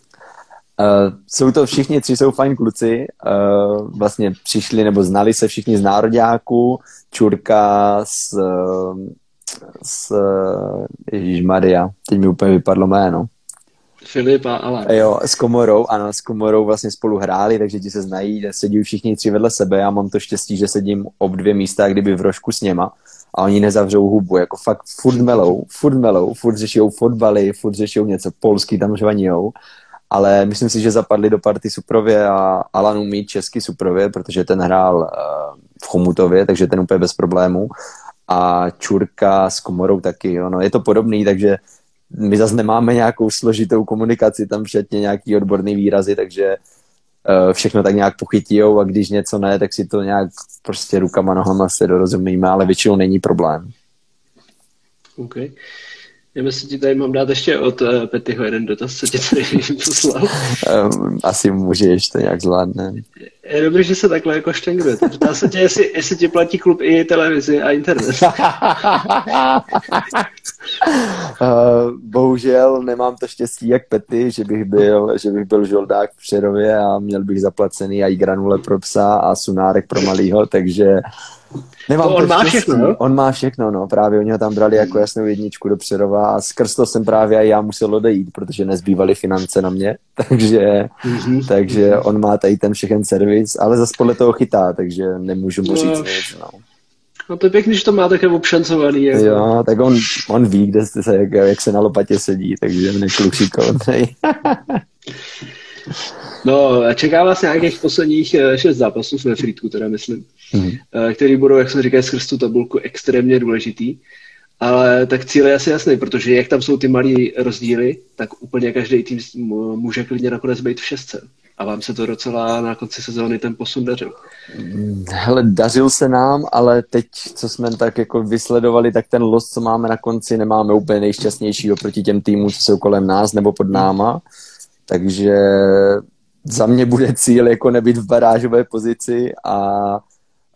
Uh, jsou to všichni tři, jsou fajn kluci. Uh, vlastně přišli nebo znali se všichni z nároďáků. Čurka s, s Ježíš Maria, teď mi úplně vypadlo jméno. Filip a. Jo, s Komorou, ano, s Komorou vlastně spolu hráli, takže ti se znají, sedí všichni tři vedle sebe. Já mám to štěstí, že sedím ob dvě místa, kdyby v rožku s něma a oni nezavřou hubu, jako fakt furt melou, furt melou, furt řešijou fotbaly, furt řešijou něco polský, tam žvanijou ale myslím si, že zapadli do party Suprově a Alan umí česky Suprově, protože ten hrál eh, v Chomutově, takže ten úplně bez problémů a Čurka s Komorou taky, ono je to podobný, takže my zase nemáme nějakou složitou komunikaci tam všetně nějaký odborný výrazy, takže uh, všechno tak nějak pochytijou a když něco ne, tak si to nějak prostě rukama, nohama se dorozumíme, ale většinou není problém. Okay. Já myslím, že tady mám dát ještě od uh, Petyho jeden dotaz, co tě tady poslal. Um, asi můžeš, to nějak zvládne. Je dobré, že se takhle jako štengruje. Ptá se tě, jestli, jestli ti platí klub i televizi a internet. uh, bohužel nemám to štěstí jak Pety, že bych byl, že bych byl žoldák v Přerově a měl bych zaplacený i granule pro psa a sunárek pro malýho, takže Nemám to on má všechno, no? On má všechno, no. Právě oni ho tam brali jako jasnou jedničku do Přerova a skrz to jsem právě i já musel odejít, protože nezbývaly finance na mě, takže, mm-hmm. takže on má tady ten všechen servis, ale zase podle toho chytá, takže nemůžu mu říct no. nic, no. No to je pěkný, že to má také obšancovaný. Jako. Jo, tak on, on ví, kde se, jak, jak se na lopatě sedí, takže nekluk šikovnej. No, čeká vás nějakých posledních eh, šest zápasů ve Frýdku, teda myslím, mm-hmm. který budou, jak jsem říkal, skrz tu tabulku extrémně důležitý. Ale tak cíl je asi jasný, protože jak tam jsou ty malé rozdíly, tak úplně každý tým může klidně nakonec být v šestce. A vám se to docela na konci sezóny ten posun dařil. Hele, dařil se nám, ale teď, co jsme tak jako vysledovali, tak ten los, co máme na konci, nemáme úplně nejšťastnější oproti těm týmům, co jsou kolem nás nebo pod náma. Takže za mě bude cíl jako nebyt v barážové pozici a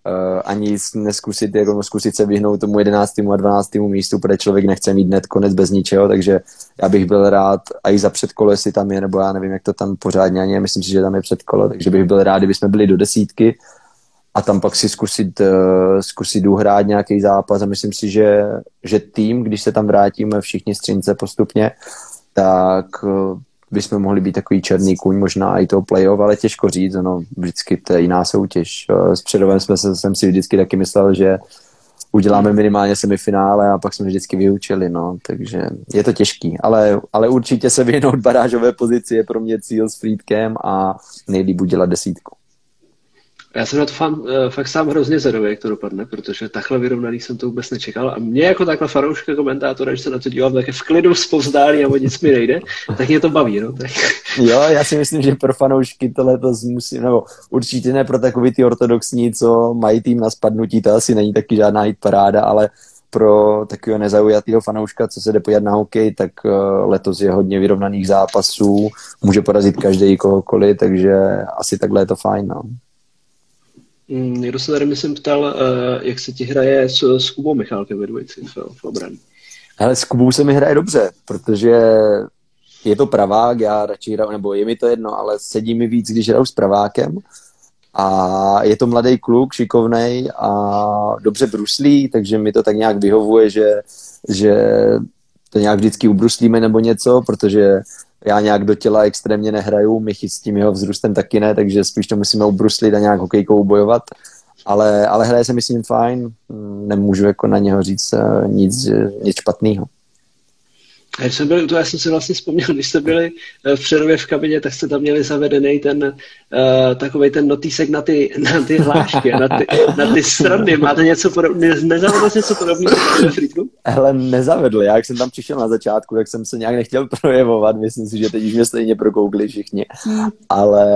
uh, ani neskusit, jako zkusit se vyhnout tomu 11. a 12. místu, protože člověk nechce mít net konec bez ničeho, takže já bych byl rád, a i za předkolo, jestli tam je, nebo já nevím, jak to tam pořádně ani je, myslím si, že tam je předkolo, takže bych byl rád, kdyby jsme byli do desítky a tam pak si zkusit, uh, zkusit uhrát nějaký zápas a myslím si, že, že tým, když se tam vrátíme všichni střince postupně, tak uh, bychom mohli být takový černý kůň, možná i toho playoff, ale těžko říct, no, vždycky to je jiná soutěž. S Předovem jsme se, jsem si vždycky taky myslel, že uděláme minimálně semifinále a pak jsme vždycky vyučili, no, takže je to těžký, ale, ale určitě se vyhnout barážové pozici je pro mě cíl s Friedkem a nejlíp udělat desítku. Já jsem na to fan, eh, fakt sám hrozně zvedavý, jak to dopadne, protože takhle vyrovnaný jsem to vůbec nečekal. A mě jako takhle fanouška komentátora, když se na to dívám tak v klidu zpovzdálí a o nic mi nejde, tak mě to baví. No, tak. Jo, já si myslím, že pro fanoušky to letos musí, nebo určitě ne pro takový ty ortodoxní, co mají tým na spadnutí, to asi není taky žádná hit paráda, ale pro takového nezaujatého fanouška, co se jde podívat na hokej, tak eh, letos je hodně vyrovnaných zápasů, může porazit každý kohokoliv, takže asi takhle je to fajn. No. Mm, někdo se tady, myslím, ptal, eh, jak se ti hraje s, s Kubou Michálkem ve dvojici v, v obraně. Ale s Kubou se mi hraje dobře, protože je to pravák, já radši hraju, nebo je mi to jedno, ale sedí mi víc, když hraju s pravákem. A je to mladý kluk, šikovnej a dobře bruslí, takže mi to tak nějak vyhovuje, že, že to nějak vždycky ubruslíme nebo něco, protože já nějak do těla extrémně nehraju, Michy s tím jeho vzrůstem taky ne, takže spíš to musíme ubruslit a nějak hokejkou bojovat. Ale, ale hraje se myslím fajn, nemůžu jako na něho říct eh, nic, nic špatného. A když jsme byli to, já jsem si vlastně vzpomněl, když jste byli eh, v Přerově v kabině, tak jste tam měli zavedený ten uh, takový ten notísek na ty, na ty hlášky, na ty, na ty strany. Máte něco podobného, nezavedl jsi něco podobného? Hele, nezavedl. Já, jak jsem tam přišel na začátku, tak jsem se nějak nechtěl projevovat. Myslím si, že teď už mě stejně prokoukli všichni. Ale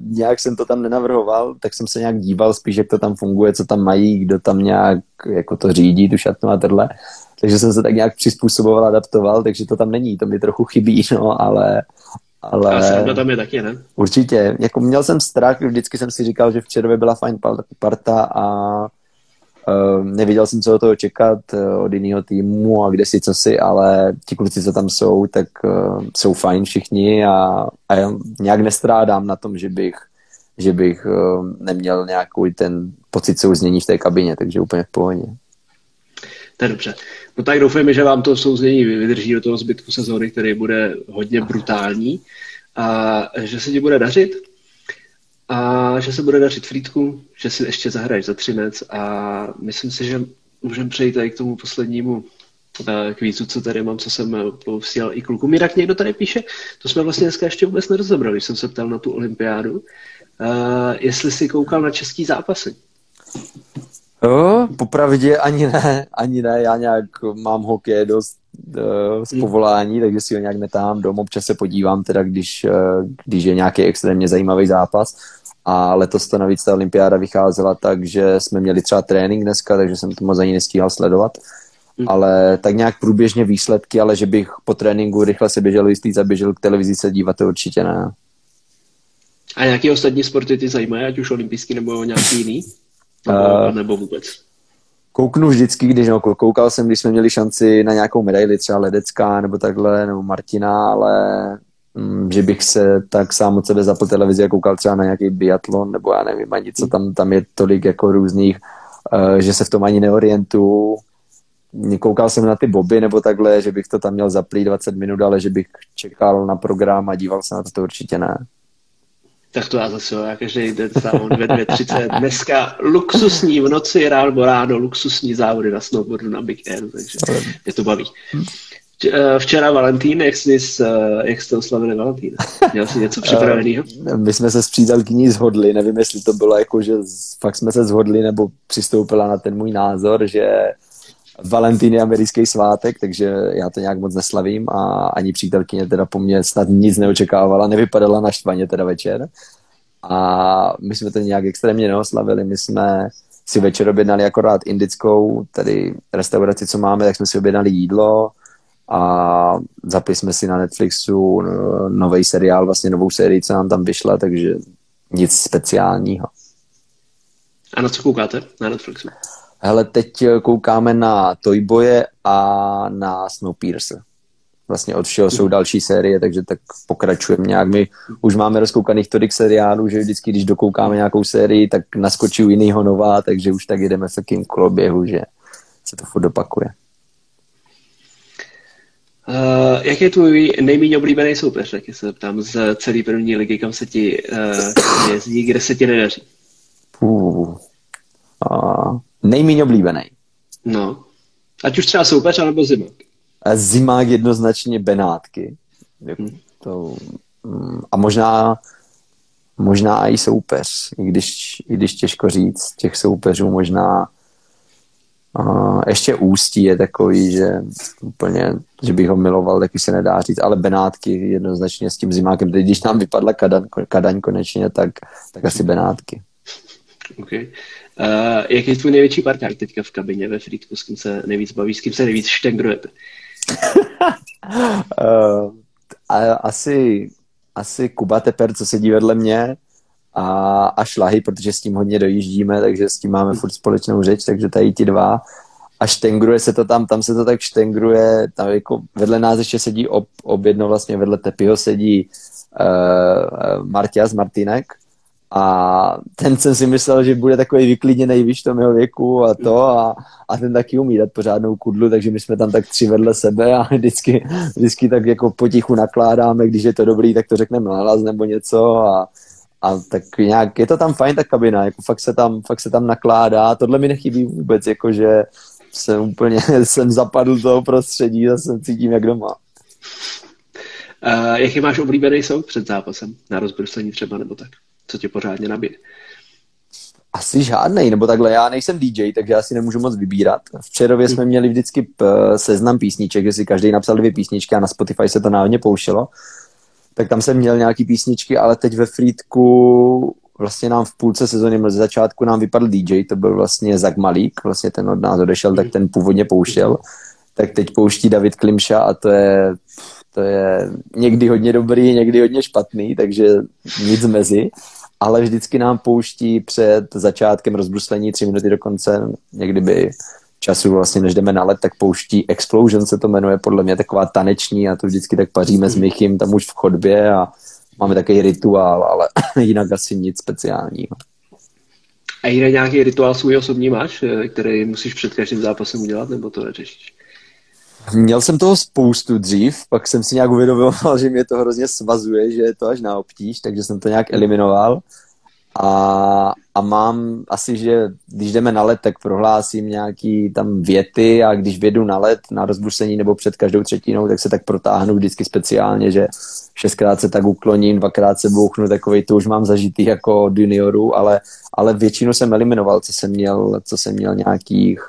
nějak jsem to tam nenavrhoval, tak jsem se nějak díval spíš, jak to tam funguje, co tam mají, kdo tam nějak jako to řídí, tu šatnu a tohle takže jsem se tak nějak přizpůsoboval, adaptoval, takže to tam není, to mi trochu chybí, no, ale... Ale, ale tam je taky, ne? Určitě. Jako měl jsem strach, vždycky jsem si říkal, že v Čerově byla fajn parta a uh, nevěděl jsem, co od toho čekat uh, od jiného týmu a kde si, co si, ale ti kluci, co tam jsou, tak uh, jsou fajn všichni a, a já nějak nestrádám na tom, že bych že bych uh, neměl nějaký ten pocit souznění v té kabině, takže úplně v pohodě. To je dobře. No tak doufejme, že vám to souznění vydrží do toho zbytku sezóny, který bude hodně brutální a že se ti bude dařit a že se bude dařit Frýdku, že si ještě zahraješ za Třinec a myslím si, že můžeme přejít tady k tomu poslednímu eh, kvízu, co tady mám, co jsem eh, posílal i klukům. Jinak někdo tady píše, to jsme vlastně dneska ještě vůbec nerozebrali, jsem se ptal na tu olympiádu, uh, jestli si koukal na český zápasy. O, popravdě ani ne, ani ne, já nějak mám hokej dost z povolání, takže si ho nějak netám dom, občas se podívám teda, když, uh, když je nějaký extrémně zajímavý zápas a letos to navíc ta olympiáda vycházela tak, že jsme měli třeba trénink dneska, takže jsem to moc ani nestíhal sledovat, hmm. ale tak nějak průběžně výsledky, ale že bych po tréninku rychle se běžel jistý a běžel k televizi se dívat, to určitě ne. A nějaké ostatní sporty ty zajímají, ať už olympijský nebo nějaký jiný? Nebo, uh, nebo vůbec? Kouknu vždycky, když no, koukal jsem, když jsme měli šanci na nějakou medaili, třeba Ledecká nebo takhle, nebo Martina, ale mm, že bych se tak sám od sebe zapl televizi a koukal třeba na nějaký biatlon, nebo já nevím ani co tam, tam je tolik jako různých, uh, že se v tom ani neorientuju. Koukal jsem na ty boby nebo takhle, že bych to tam měl zaplý 20 minut, ale že bych čekal na program a díval se na to, to určitě ne. Tak to já zase, já každý den stávám 2.30. Dneska luxusní v noci, ráno ráno, luxusní závody na snowboardu na Big Air, takže mě to baví. Eh, včera Valentín, jak, jsi, eh, jak jste oslavili Valentína? Měl jsi něco připraveného? Eh, my jsme se s přítelkyní zhodli, nevím, jestli to bylo jako, že fakt jsme se zhodli, nebo přistoupila na ten můj názor, že Valentín je americký svátek, takže já to nějak moc neslavím a ani přítelkyně teda po mně snad nic neočekávala, nevypadala na štvaně teda večer. A my jsme to nějak extrémně neoslavili, my jsme si večer objednali akorát indickou, tedy restauraci, co máme, tak jsme si objednali jídlo a zapli jsme si na Netflixu nový seriál, vlastně novou sérii, co nám tam vyšla, takže nic speciálního. A na co koukáte na Netflixu? Hele, teď eh, koukáme na Toyboye a na Snowpiercer. Vlastně od všeho jsou další série, takže tak pokračujeme nějak. My už máme rozkoukaných tolik seriálů, že vždycky, když dokoukáme nějakou sérii, tak naskočí u jinýho nová, takže už tak jedeme v takým koloběhu, že se to furt dopakuje. Uh, jak je tvůj nejméně oblíbený soupeř, tak se ptám, z celé první ligy, kam se ti uh, jezdí, kde se ti nedaří? Uh, uh, nejméně oblíbený. No. Ať už třeba soupeř, anebo zimák. A zimák jednoznačně Benátky. Hmm. To, mm, a možná možná i soupeř, i když, i když těžko říct, těch soupeřů možná uh, ještě Ústí je takový, že úplně, že bych ho miloval, taky se nedá říct, ale Benátky jednoznačně s tím zimákem, když nám vypadla Kadaň, Kadaň konečně, tak, tak asi Benátky. Okay. Uh, jaký je tvůj největší parťák teďka v kabině ve Frýdku, s kým se nejvíc bavíš, s kým se nejvíc štengrujete? uh, asi, asi Kuba Teper, co sedí vedle mě a, a Šlahy, protože s tím hodně dojíždíme, takže s tím máme furt společnou řeč, takže tady ti dva. A štengruje se to tam, tam se to tak štengruje, tam jako vedle nás ještě sedí ob, ob jedno vlastně vedle Tepyho sedí uh, Martias Martinek, a ten jsem si myslel, že bude takový vyklidněný, víš, tom jeho věku a to a, a ten taky umí dát pořádnou kudlu, takže my jsme tam tak tři vedle sebe a vždycky, vždycky tak jako potichu nakládáme, když je to dobrý, tak to řekneme nahlas nebo něco a, a tak nějak, je to tam fajn ta kabina, jako fakt se tam, fakt se tam nakládá, tohle mi nechybí vůbec, jakože jsem úplně, jsem zapadl toho prostředí a jsem cítím jak doma. Uh, jaký máš oblíbený soud před zápasem? Na rozbruslení třeba nebo tak? Co tě pořádně nabije? Asi žádný, nebo takhle, já nejsem DJ, takže já si nemůžu moc vybírat. V Čerově jsme měli vždycky p- seznam písniček, že si každý napsal dvě písničky a na Spotify se to náhodně pouštělo. Tak tam jsem měl nějaký písničky, ale teď ve Frýdku vlastně nám v půlce sezóny, z začátku nám vypadl DJ, to byl vlastně Zak Malík, vlastně ten od nás odešel, tak ten původně pouštěl. Tak teď pouští David Klimša a to je, to je někdy hodně dobrý, někdy hodně špatný, takže nic mezi, ale vždycky nám pouští před začátkem rozbruslení tři minuty do konce, někdy by času vlastně, než jdeme na let, tak pouští Explosion se to jmenuje, podle mě taková taneční a to vždycky tak paříme s Michym tam už v chodbě a máme takový rituál, ale jinak asi nic speciálního. A jiný nějaký rituál svůj osobní máš, eh, který musíš před každým zápasem udělat, nebo to neřešíš? Měl jsem toho spoustu dřív, pak jsem si nějak uvědomoval, že mě to hrozně svazuje, že je to až na obtíž, takže jsem to nějak eliminoval. A, a mám asi, že když jdeme na let, tak prohlásím nějaký tam věty a když vědu na let, na rozbrusení nebo před každou třetinou, tak se tak protáhnu vždycky speciálně, že šestkrát se tak ukloním, dvakrát se bouchnu, takový to už mám zažitý jako junioru, ale, ale většinu jsem eliminoval, co jsem měl, co jsem měl nějakých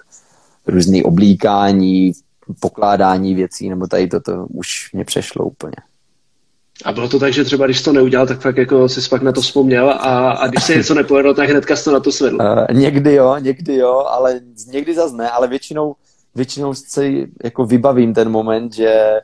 různý oblíkání, pokládání věcí, nebo tady toto už mě přešlo úplně. A bylo to tak, že třeba když to neudělal, tak fakt jako si pak na to vzpomněl a, a když se něco nepovedlo, tak hnedka to na to svedl. Uh, někdy jo, někdy jo, ale někdy zase ne, ale většinou, většinou si jako vybavím ten moment, že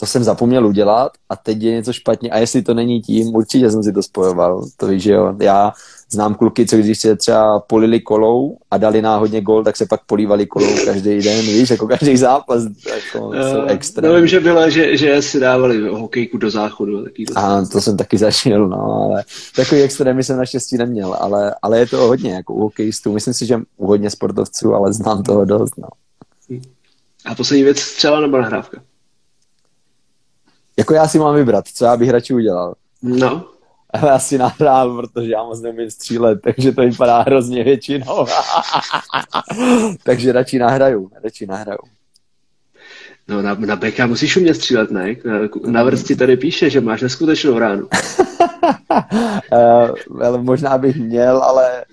to jsem zapomněl udělat a teď je něco špatně a jestli to není tím, určitě jsem si to spojoval, to víš, že jo. Já znám kluky, co když se třeba polili kolou a dali náhodně gol, tak se pak polívali kolou každý den, víš, jako každý zápas, jako uh, jsou extra. No vím, že bylo, že, že si dávali hokejku do záchodu. Taky to. A to jsem taky zažil, no, ale takový extrémy jsem naštěstí neměl, ale, ale je to hodně, jako u hokejistů, myslím si, že u hodně sportovců, ale znám toho dost, no. A poslední věc, střela nebo nahrávka? Jako já si mám vybrat, co já bych radši udělal. No. Ale asi nahrál, protože já moc neumím střílet, takže to vypadá hrozně většinou. takže radši nahraju, radši nahraju. No na, na beka musíš umět střílet, ne? Na vrsti tady píše, že máš neskutečnou ránu. uh, ale možná bych měl, ale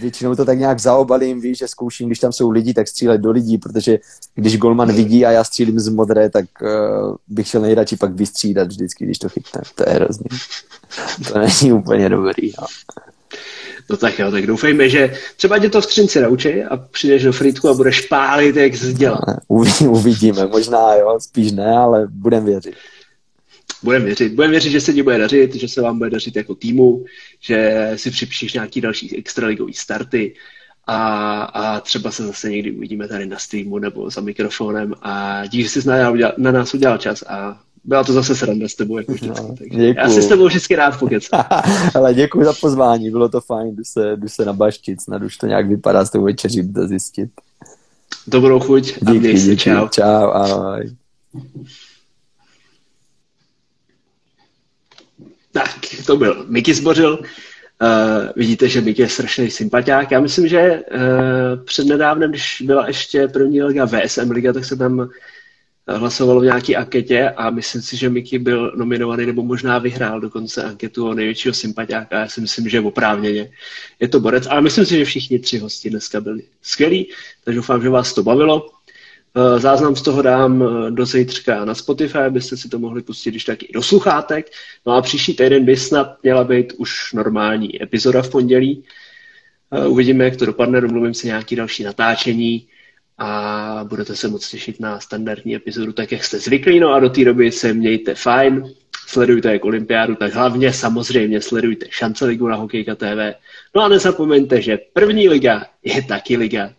většinou to tak nějak zaobalím, víš, že zkouším, když tam jsou lidi, tak střílet do lidí, protože když golman vidí a já střílím z modré, tak uh, bych šel nejradši pak vystřídat vždycky, když to chytne. To je hrozný. to není úplně dobrý. No. No tak jo, tak doufejme, že třeba tě to v skřínci naučí a přijdeš do fritku a budeš pálit, jak jsi dělal. Uvidíme, možná jo, spíš ne, ale budem věřit budeme věřit. Budeme věřit, že se ti bude dařit, že se vám bude dařit jako týmu, že si připíšeš nějaký další extraligový starty a, a třeba se zase někdy uvidíme tady na streamu nebo za mikrofonem a díky, že jsi na, na nás udělal čas a byla to zase sranda s tebou, jako vždycky. No, já si s tebou vždycky rád pokecám. Ale děkuji za pozvání, bylo to fajn, jdu se, jdu se nabaštit, snad už to nějak vypadá s tou večeří, to zjistit. Dobrou chuť díky, a díky, se, čau. Čau, ahoj. Tak, to byl Miky Zbořil. Uh, vidíte, že Miky je strašný sympatiák. Já myslím, že uh, přednedávnem, když byla ještě první liga VSM liga, tak se tam hlasovalo v nějaké anketě a myslím si, že Miky byl nominovaný nebo možná vyhrál dokonce anketu o největšího sympatiáka. Já si myslím, že oprávněně je to borec. Ale myslím si, že všichni tři hosti dneska byli skvělí, takže doufám, že vás to bavilo. Eh, záznam z toho dám eh, do zítřka na Spotify, abyste si to mohli pustit, když taky do sluchátek. No a příští týden by snad měla být už normální epizoda v pondělí. Eh, uvidíme, jak to dopadne, domluvím si nějaký další natáčení a budete se moc těšit na standardní epizodu, tak jak jste zvyklí. No a do té doby se mějte fajn, sledujte jak olympiádu, tak hlavně samozřejmě sledujte šance ligu na Hokejka TV. No a nezapomeňte, že první liga je taky liga.